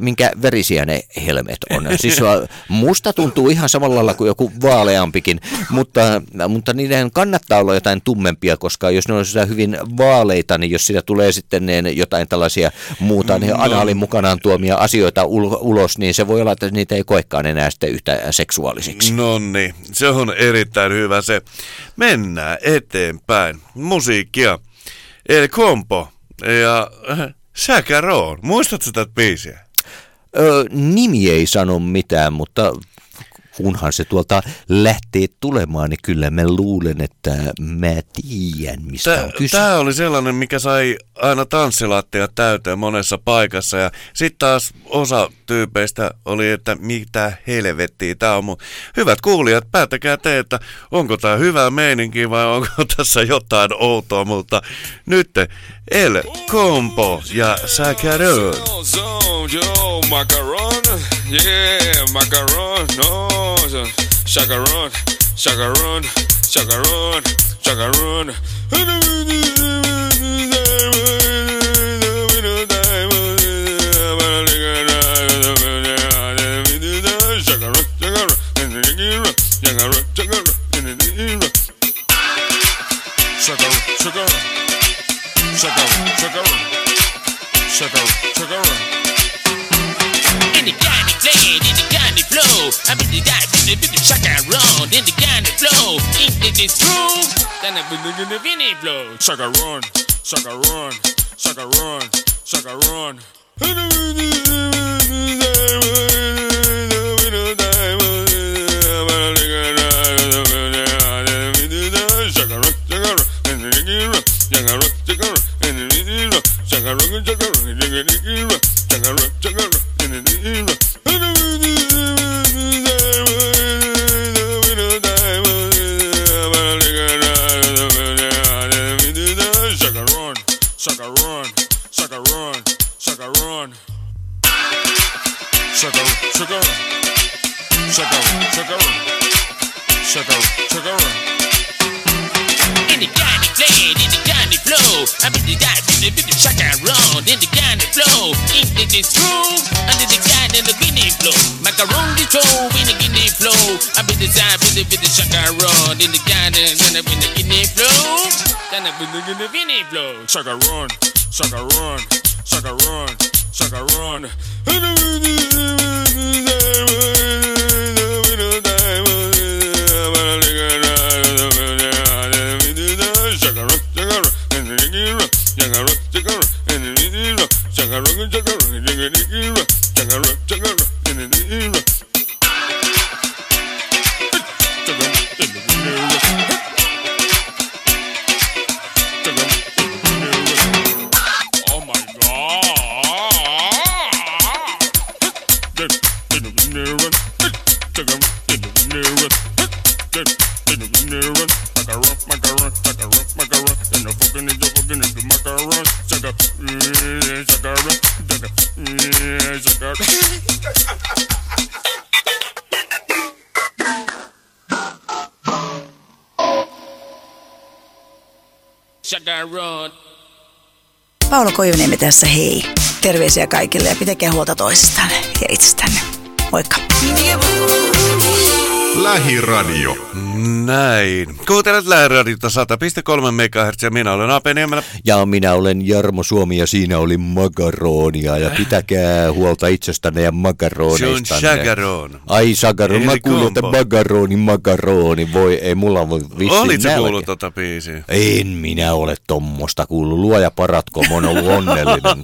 [SPEAKER 5] minkä verisiä ne helmet on. Siis äh, musta tuntuu ihan samalla lailla kuin joku vaaleampikin, mutta, mutta niiden kannattaa olla jotain tummempia, koska jos ne on sitä hyvin vaaleita, niin jos siitä tulee sitten ne jotain tällaisia muuta, niin anaalin mukanaan tuomia asioita ul- ulos, niin se voi olla, että niitä ei koekaan enää sitten yhtä seksuaalisiksi.
[SPEAKER 4] No niin, se on erittäin hyvä se. Mennään eteenpäin. Musiikkia. El Compo ja Chacaron. Muistatko tätä biisiä?
[SPEAKER 5] Ö, nimi ei sano mitään, mutta kunhan se tuolta lähtee tulemaan, niin kyllä mä luulen, että mä tiedän, mistä on kyse.
[SPEAKER 4] Tämä oli sellainen, mikä sai aina tanssilattia täyteen monessa paikassa ja sitten taas osa tyypeistä oli, että mitä helvettiä tämä on. Mut hyvät kuulijat, päättäkää te, että onko tämä hyvä meininki vai onko tässä jotain outoa, mutta nyt El Compo ja Sacaron.
[SPEAKER 14] Yo, macaron, yeah, macaron, no, chacaron, chacaron, chacaron, chacaron. Check out, check out,
[SPEAKER 15] check out, check out. In the game. I be the guy, be the, be the track I run. Then the guy in the flow, ink it is true. Then I be the, the, the blow.
[SPEAKER 14] Chuck I run, chuck I run, chuck I run, chuck I run. Chugga rock, chugga rock, chugga rock, chugga rock, chugga rock. sugar, sugar.
[SPEAKER 15] In the candy of in the candy flow, I beat the guys in the beat the shock and roll. In the candy flow, in the groove, under the candy, in the guinea flow. Macaroni toe, in the guinea flow, I beat the side, beat the beat the shock and roll. In the kind of gonna be the guinea flow, gonna be the guinea flow.
[SPEAKER 14] Sugar run, sugar run, sugar
[SPEAKER 15] run,
[SPEAKER 9] sugar run. Tässä hei. Terveisiä kaikille ja pitäkää huolta toisistanne ja itsestänne.
[SPEAKER 3] Lähiradio.
[SPEAKER 4] Näin. Kuuntelet Lähiradiota 100,3 MHz ja minä olen Ape Niemelä.
[SPEAKER 5] Ja minä olen Jarmo Suomi ja siinä oli makaronia ja pitäkää huolta itsestänne ja
[SPEAKER 4] Se on
[SPEAKER 5] makaroneistanne.
[SPEAKER 4] chagaron.
[SPEAKER 5] Ai sagaron, mä kuulin, että makaroni, makaroni, voi ei, mulla voi vissi
[SPEAKER 4] Olitko
[SPEAKER 5] nälkä.
[SPEAKER 4] kuullut tota biisiä?
[SPEAKER 5] En minä ole tommosta kuullut. Luoja paratko, mä oon ollut onnellinen.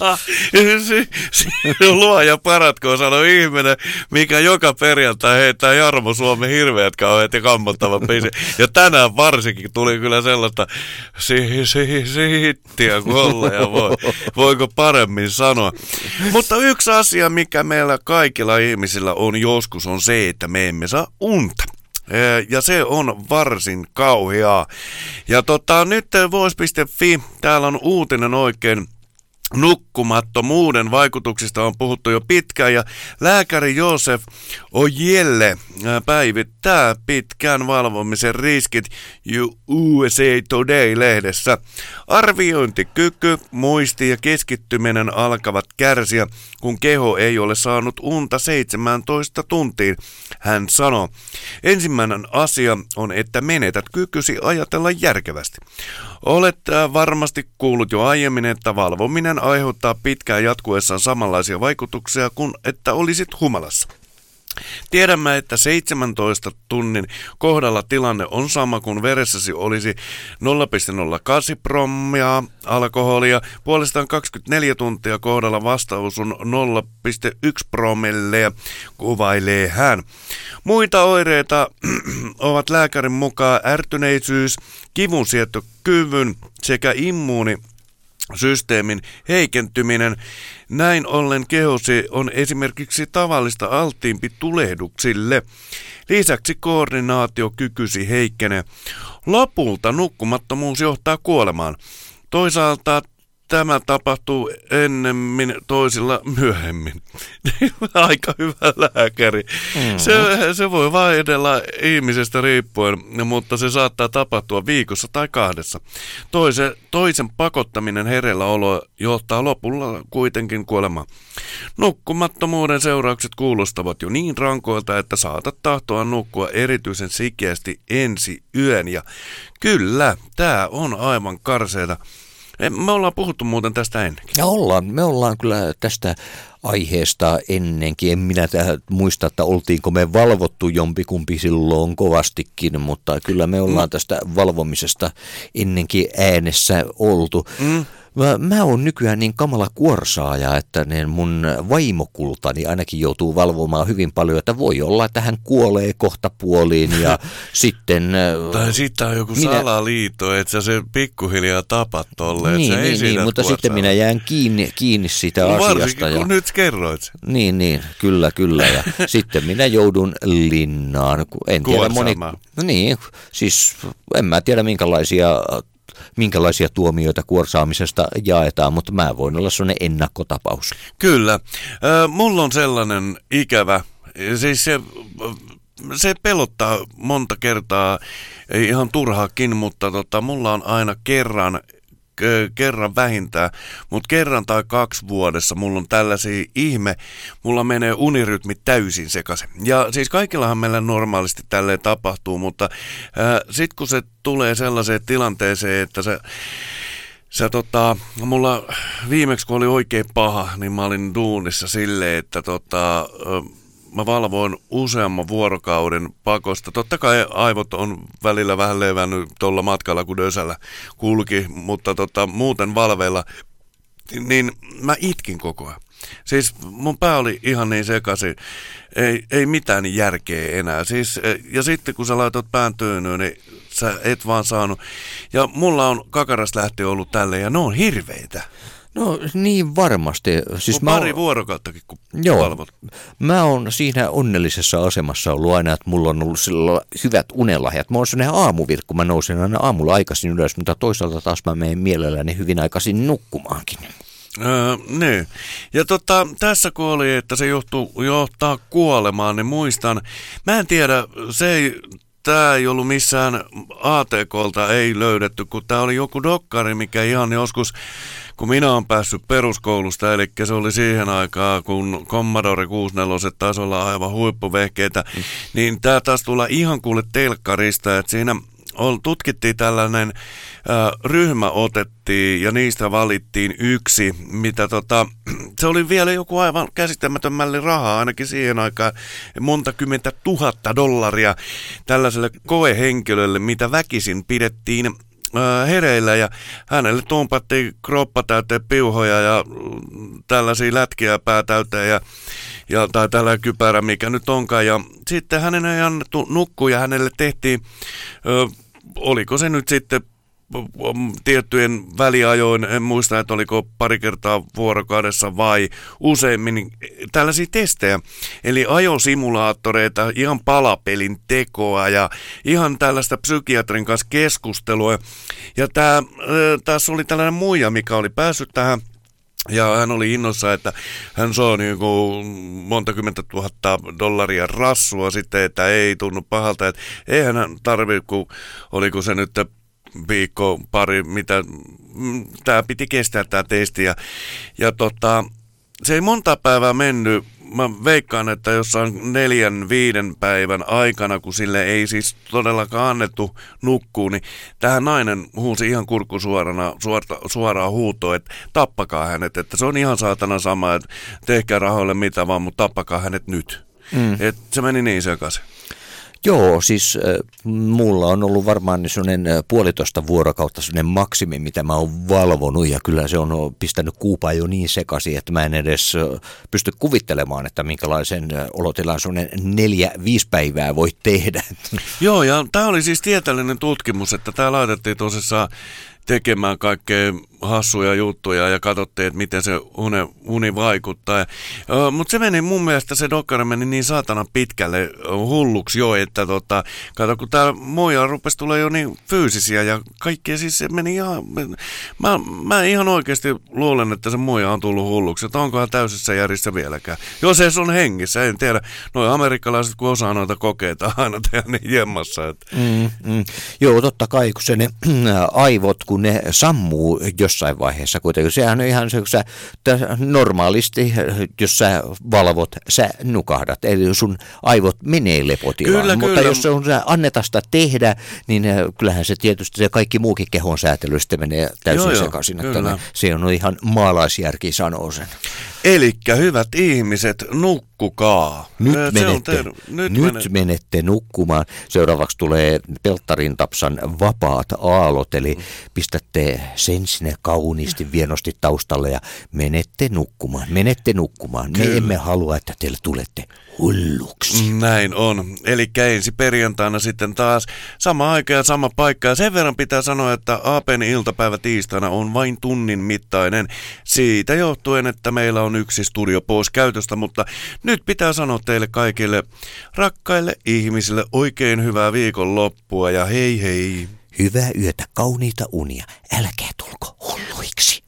[SPEAKER 4] Se, se, luoja paratkoon sanoi ihminen, mikä joka perjantai heittää Jarmo Suomen hirveät kauheat ja kammottavat biisi. Ja tänään varsinkin tuli kyllä sellaista si, si, siittiä kuin ja voi, voiko paremmin sanoa. Mutta yksi asia, mikä meillä kaikilla ihmisillä on joskus, on se, että me emme saa unta. Ja se on varsin kauheaa. Ja tota, nyt vois.fi, täällä on uutinen oikein nukkumattomuuden vaikutuksista on puhuttu jo pitkään ja lääkäri Josef Ojelle ää, päivittää pitkään valvomisen riskit USA Today-lehdessä. Arviointikyky, muisti ja keskittyminen alkavat kärsiä, kun keho ei ole saanut unta 17 tuntiin, hän sanoo. Ensimmäinen asia on, että menetät kykysi ajatella järkevästi. Olet äh, varmasti kuullut jo aiemmin, että valvominen aiheuttaa pitkään jatkuessaan samanlaisia vaikutuksia kuin että olisit humalassa. Tiedämme, että 17 tunnin kohdalla tilanne on sama kuin veressäsi olisi 0,08 prommia alkoholia. Puolestaan 24 tuntia kohdalla vastaus on 0,1 promilleja, kuvailee hän. Muita oireita ovat lääkärin mukaan ärtyneisyys, kivunsietokyvyn sekä immuuni systeemin heikentyminen. Näin ollen kehosi on esimerkiksi tavallista alttiimpi tulehduksille. Lisäksi koordinaatiokykysi heikkenee. Lopulta nukkumattomuus johtaa kuolemaan. Toisaalta tämä tapahtuu ennemmin toisilla myöhemmin. Aika hyvä lääkäri.
[SPEAKER 5] Mhm.
[SPEAKER 4] Se, se voi vaihdella ihmisestä riippuen, mutta se saattaa tapahtua viikossa tai kahdessa. Toise, toisen pakottaminen hereilläolo johtaa lopulla kuitenkin kuolemaan. Nukkumattomuuden seuraukset kuulostavat jo niin rankoilta, että saatat tahtoa nukkua erityisen sikeästi ensi yön. Ja kyllä, tämä on aivan karseeta. Me ollaan puhuttu muuten tästä ennenkin.
[SPEAKER 5] Ja ollaan, me ollaan kyllä tästä aiheesta ennenkin. En minä muista, että oltiinko me valvottu jompikumpi silloin kovastikin, mutta kyllä me ollaan tästä valvomisesta ennenkin äänessä oltu.
[SPEAKER 4] Mm.
[SPEAKER 5] Mä, mä oon nykyään niin kamala kuorsaaja, että ne mun vaimokultani ainakin joutuu valvomaan hyvin paljon, että voi olla, että hän kuolee kohta puoliin ja sitten...
[SPEAKER 4] Tai sitten on joku
[SPEAKER 5] Minä-
[SPEAKER 4] salaliitto, että sä se pikkuhiljaa tapat tolleen.
[SPEAKER 5] Niin, niin,
[SPEAKER 4] esität
[SPEAKER 5] niin, mutta sitten minä jään kiinni, kiinni siitä
[SPEAKER 4] No
[SPEAKER 5] asiasta.
[SPEAKER 4] varsinkin, kun nyt kerroit sen.
[SPEAKER 5] Niin, niin, kyllä, kyllä. Ja sitten minä joudun linnaan. En tiedä moni... No niin, siis en mä tiedä minkälaisia minkälaisia tuomioita kuorsaamisesta jaetaan, mutta mä voin olla sellainen ennakkotapaus.
[SPEAKER 4] Kyllä. Mulla on sellainen ikävä, siis se, se pelottaa monta kertaa, ihan turhaakin, mutta tota, mulla on aina kerran kerran vähintään, mutta kerran tai kaksi vuodessa mulla on tällaisia ihme, mulla menee unirytmi täysin sekaisin. Ja siis kaikillahan meillä normaalisti tälleen tapahtuu, mutta sitten kun se tulee sellaiseen tilanteeseen, että se Sä tota, mulla viimeksi kun oli oikein paha, niin mä olin duunissa silleen, että tota, mä valvoin useamman vuorokauden pakosta. Totta kai aivot on välillä vähän levännyt tuolla matkalla, kun Dösällä kulki, mutta tota, muuten valveilla, niin mä itkin koko ajan. Siis mun pää oli ihan niin sekaisin, ei, ei mitään järkeä enää. Siis, eh, ja sitten kun sä laitat pään tyynyyn, niin sä et vaan saanut. Ja mulla on kakarasta lähtien ollut tälle ja ne on hirveitä.
[SPEAKER 5] No niin varmasti. Siis
[SPEAKER 4] on
[SPEAKER 5] mä
[SPEAKER 4] pari vuorokauttakin, kun
[SPEAKER 5] Joo,
[SPEAKER 4] valvot.
[SPEAKER 5] mä oon siinä onnellisessa asemassa ollut aina, että mulla on ollut sillä hyvät unelahjat. Mä oon sellainen aamuvirkku, mä nousen aina aamulla aikaisin ylös, mutta toisaalta taas mä menen mielelläni hyvin aikaisin nukkumaankin.
[SPEAKER 4] Öö, niin. Ja tota, tässä kun oli, että se johtuu, johtaa kuolemaan, niin muistan, mä en tiedä, se ei tämä ei ollut missään ATKlta ei löydetty, kun tämä oli joku dokkari, mikä ihan joskus, kun minä olen päässyt peruskoulusta, eli se oli siihen aikaan, kun Commodore 64 taisi olla aivan huippuvehkeitä, mm. niin tämä taas tulla ihan kuule telkkarista, että siinä tutkittiin tällainen ryhmä otettiin ja niistä valittiin yksi, mitä tota, se oli vielä joku aivan käsittämätön mälli rahaa ainakin siihen aikaan, monta kymmentä tuhatta dollaria tällaiselle koehenkilölle, mitä väkisin pidettiin hereillä. Ja hänelle tumpattiin kroppa täyteen piuhoja ja mm, tällaisia lätkiä pää täyteen ja, ja, tai tällä kypärä, mikä nyt onkaan. Ja sitten hänen ei annettu nukkua ja hänelle tehtiin, ö, oliko se nyt sitten tiettyjen väliajoin, en muista, että oliko pari kertaa vuorokaudessa vai useimmin, niin tällaisia testejä. Eli ajosimulaattoreita, ihan palapelin tekoa ja ihan tällaista psykiatrin kanssa keskustelua. Ja tää, tässä oli tällainen muija, mikä oli päässyt tähän ja hän oli innossa, että hän saa niin kuin monta kymmentä tuhatta dollaria rassua sitten, että ei tunnu pahalta. Että eihän hän tarvi, kun oliko se nyt viikko, pari, mitä, mm, tämä piti kestää tämä testi. Ja, ja tota, se ei monta päivää mennyt. Mä veikkaan, että jossain neljän, viiden päivän aikana, kun sille ei siis todellakaan annettu nukkuu, niin tähän nainen huusi ihan kurkku suorana, suorta, suoraan huutoon, että tappakaa hänet, että se on ihan saatana sama, että tehkää rahoille mitä vaan, mutta tappakaa hänet nyt. Mm. Et se meni niin sekaisin.
[SPEAKER 5] Joo, siis äh, mulla on ollut varmaan sellainen äh, puolitoista vuorokautta sellainen maksimi, mitä mä oon valvonut ja kyllä se on pistänyt kuupaa jo niin sekaisin, että mä en edes äh, pysty kuvittelemaan, että minkälaisen äh, olotilan sellainen neljä, viisi päivää voi tehdä.
[SPEAKER 4] Joo, ja tämä oli siis tieteellinen tutkimus, että tämä laitettiin tosissaan tekemään kaikkea hassuja juttuja ja katsottiin, että miten se uni, uni vaikuttaa. Mutta se meni mun mielestä, se dokkari meni niin saatana pitkälle hulluksi jo, että tota, kato, kun tää moja rupesi tulla jo niin fyysisiä ja kaikkea, siis se meni ihan, mä, mä ihan oikeasti luulen, että se moja on tullut hulluksi, että onkohan täysissä järjissä vieläkään. Jos se on hengissä, en tiedä. Noi amerikkalaiset, kun osaa noita kokeita aina tehdä niin jemmassa. Että.
[SPEAKER 5] Mm, mm. Joo, totta kai, kun se ne aivot, kun ne sammuu jossain vaiheessa kuitenkin. Sehän on ihan se, kun sä normaalisti, jos sä valvot, sä nukahdat. Eli sun aivot menee lepotilaan.
[SPEAKER 4] Kyllä,
[SPEAKER 5] Mutta
[SPEAKER 4] kyllä.
[SPEAKER 5] jos se on sä anneta sitä tehdä, niin äh, kyllähän se tietysti se kaikki muukin kehon säätely sitten menee täysin
[SPEAKER 4] Joo, joo,
[SPEAKER 5] sekaisin. Että
[SPEAKER 4] kyllä.
[SPEAKER 5] ne- se on ihan maalaisjärki sanoo sen.
[SPEAKER 4] Elikkä hyvät ihmiset, nukkukaa.
[SPEAKER 5] Nyt,
[SPEAKER 4] Se
[SPEAKER 5] menette,
[SPEAKER 4] ter-
[SPEAKER 5] nyt,
[SPEAKER 4] nyt
[SPEAKER 5] nyt
[SPEAKER 4] menet-
[SPEAKER 5] menette nukkumaan. Seuraavaksi tulee Pelttarin tapsan vapaat aallot, eli
[SPEAKER 4] Mm.
[SPEAKER 5] pistätte sen sinne kauniisti, vienosti taustalle ja menette nukkumaan. Menette nukkumaan. Me
[SPEAKER 4] Kyllä.
[SPEAKER 5] emme halua, että te tulette hulluksi.
[SPEAKER 4] Näin on. Eli ensi perjantaina sitten taas sama aika ja sama paikka. Ja sen verran pitää sanoa, että Aapen iltapäivä tiistaina on vain tunnin mittainen. Siitä johtuen, että meillä on yksi studio pois käytöstä, mutta nyt pitää sanoa teille kaikille rakkaille ihmisille oikein hyvää viikonloppua ja hei hei.
[SPEAKER 5] Hyvää yötä, kauniita unia. Älkää tulko hulluiksi.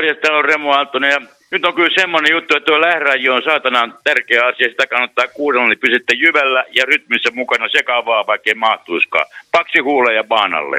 [SPEAKER 16] Morjes, täällä on Remo Aaltonen ja nyt on kyllä semmoinen juttu, että tuo lähiradio on saatanan tärkeä asia, sitä kannattaa kuunnella, niin pysytte jyvällä ja rytmissä mukana sekavaa, vaikka ei mahtuiskaan. Paksi huuleja baanalle.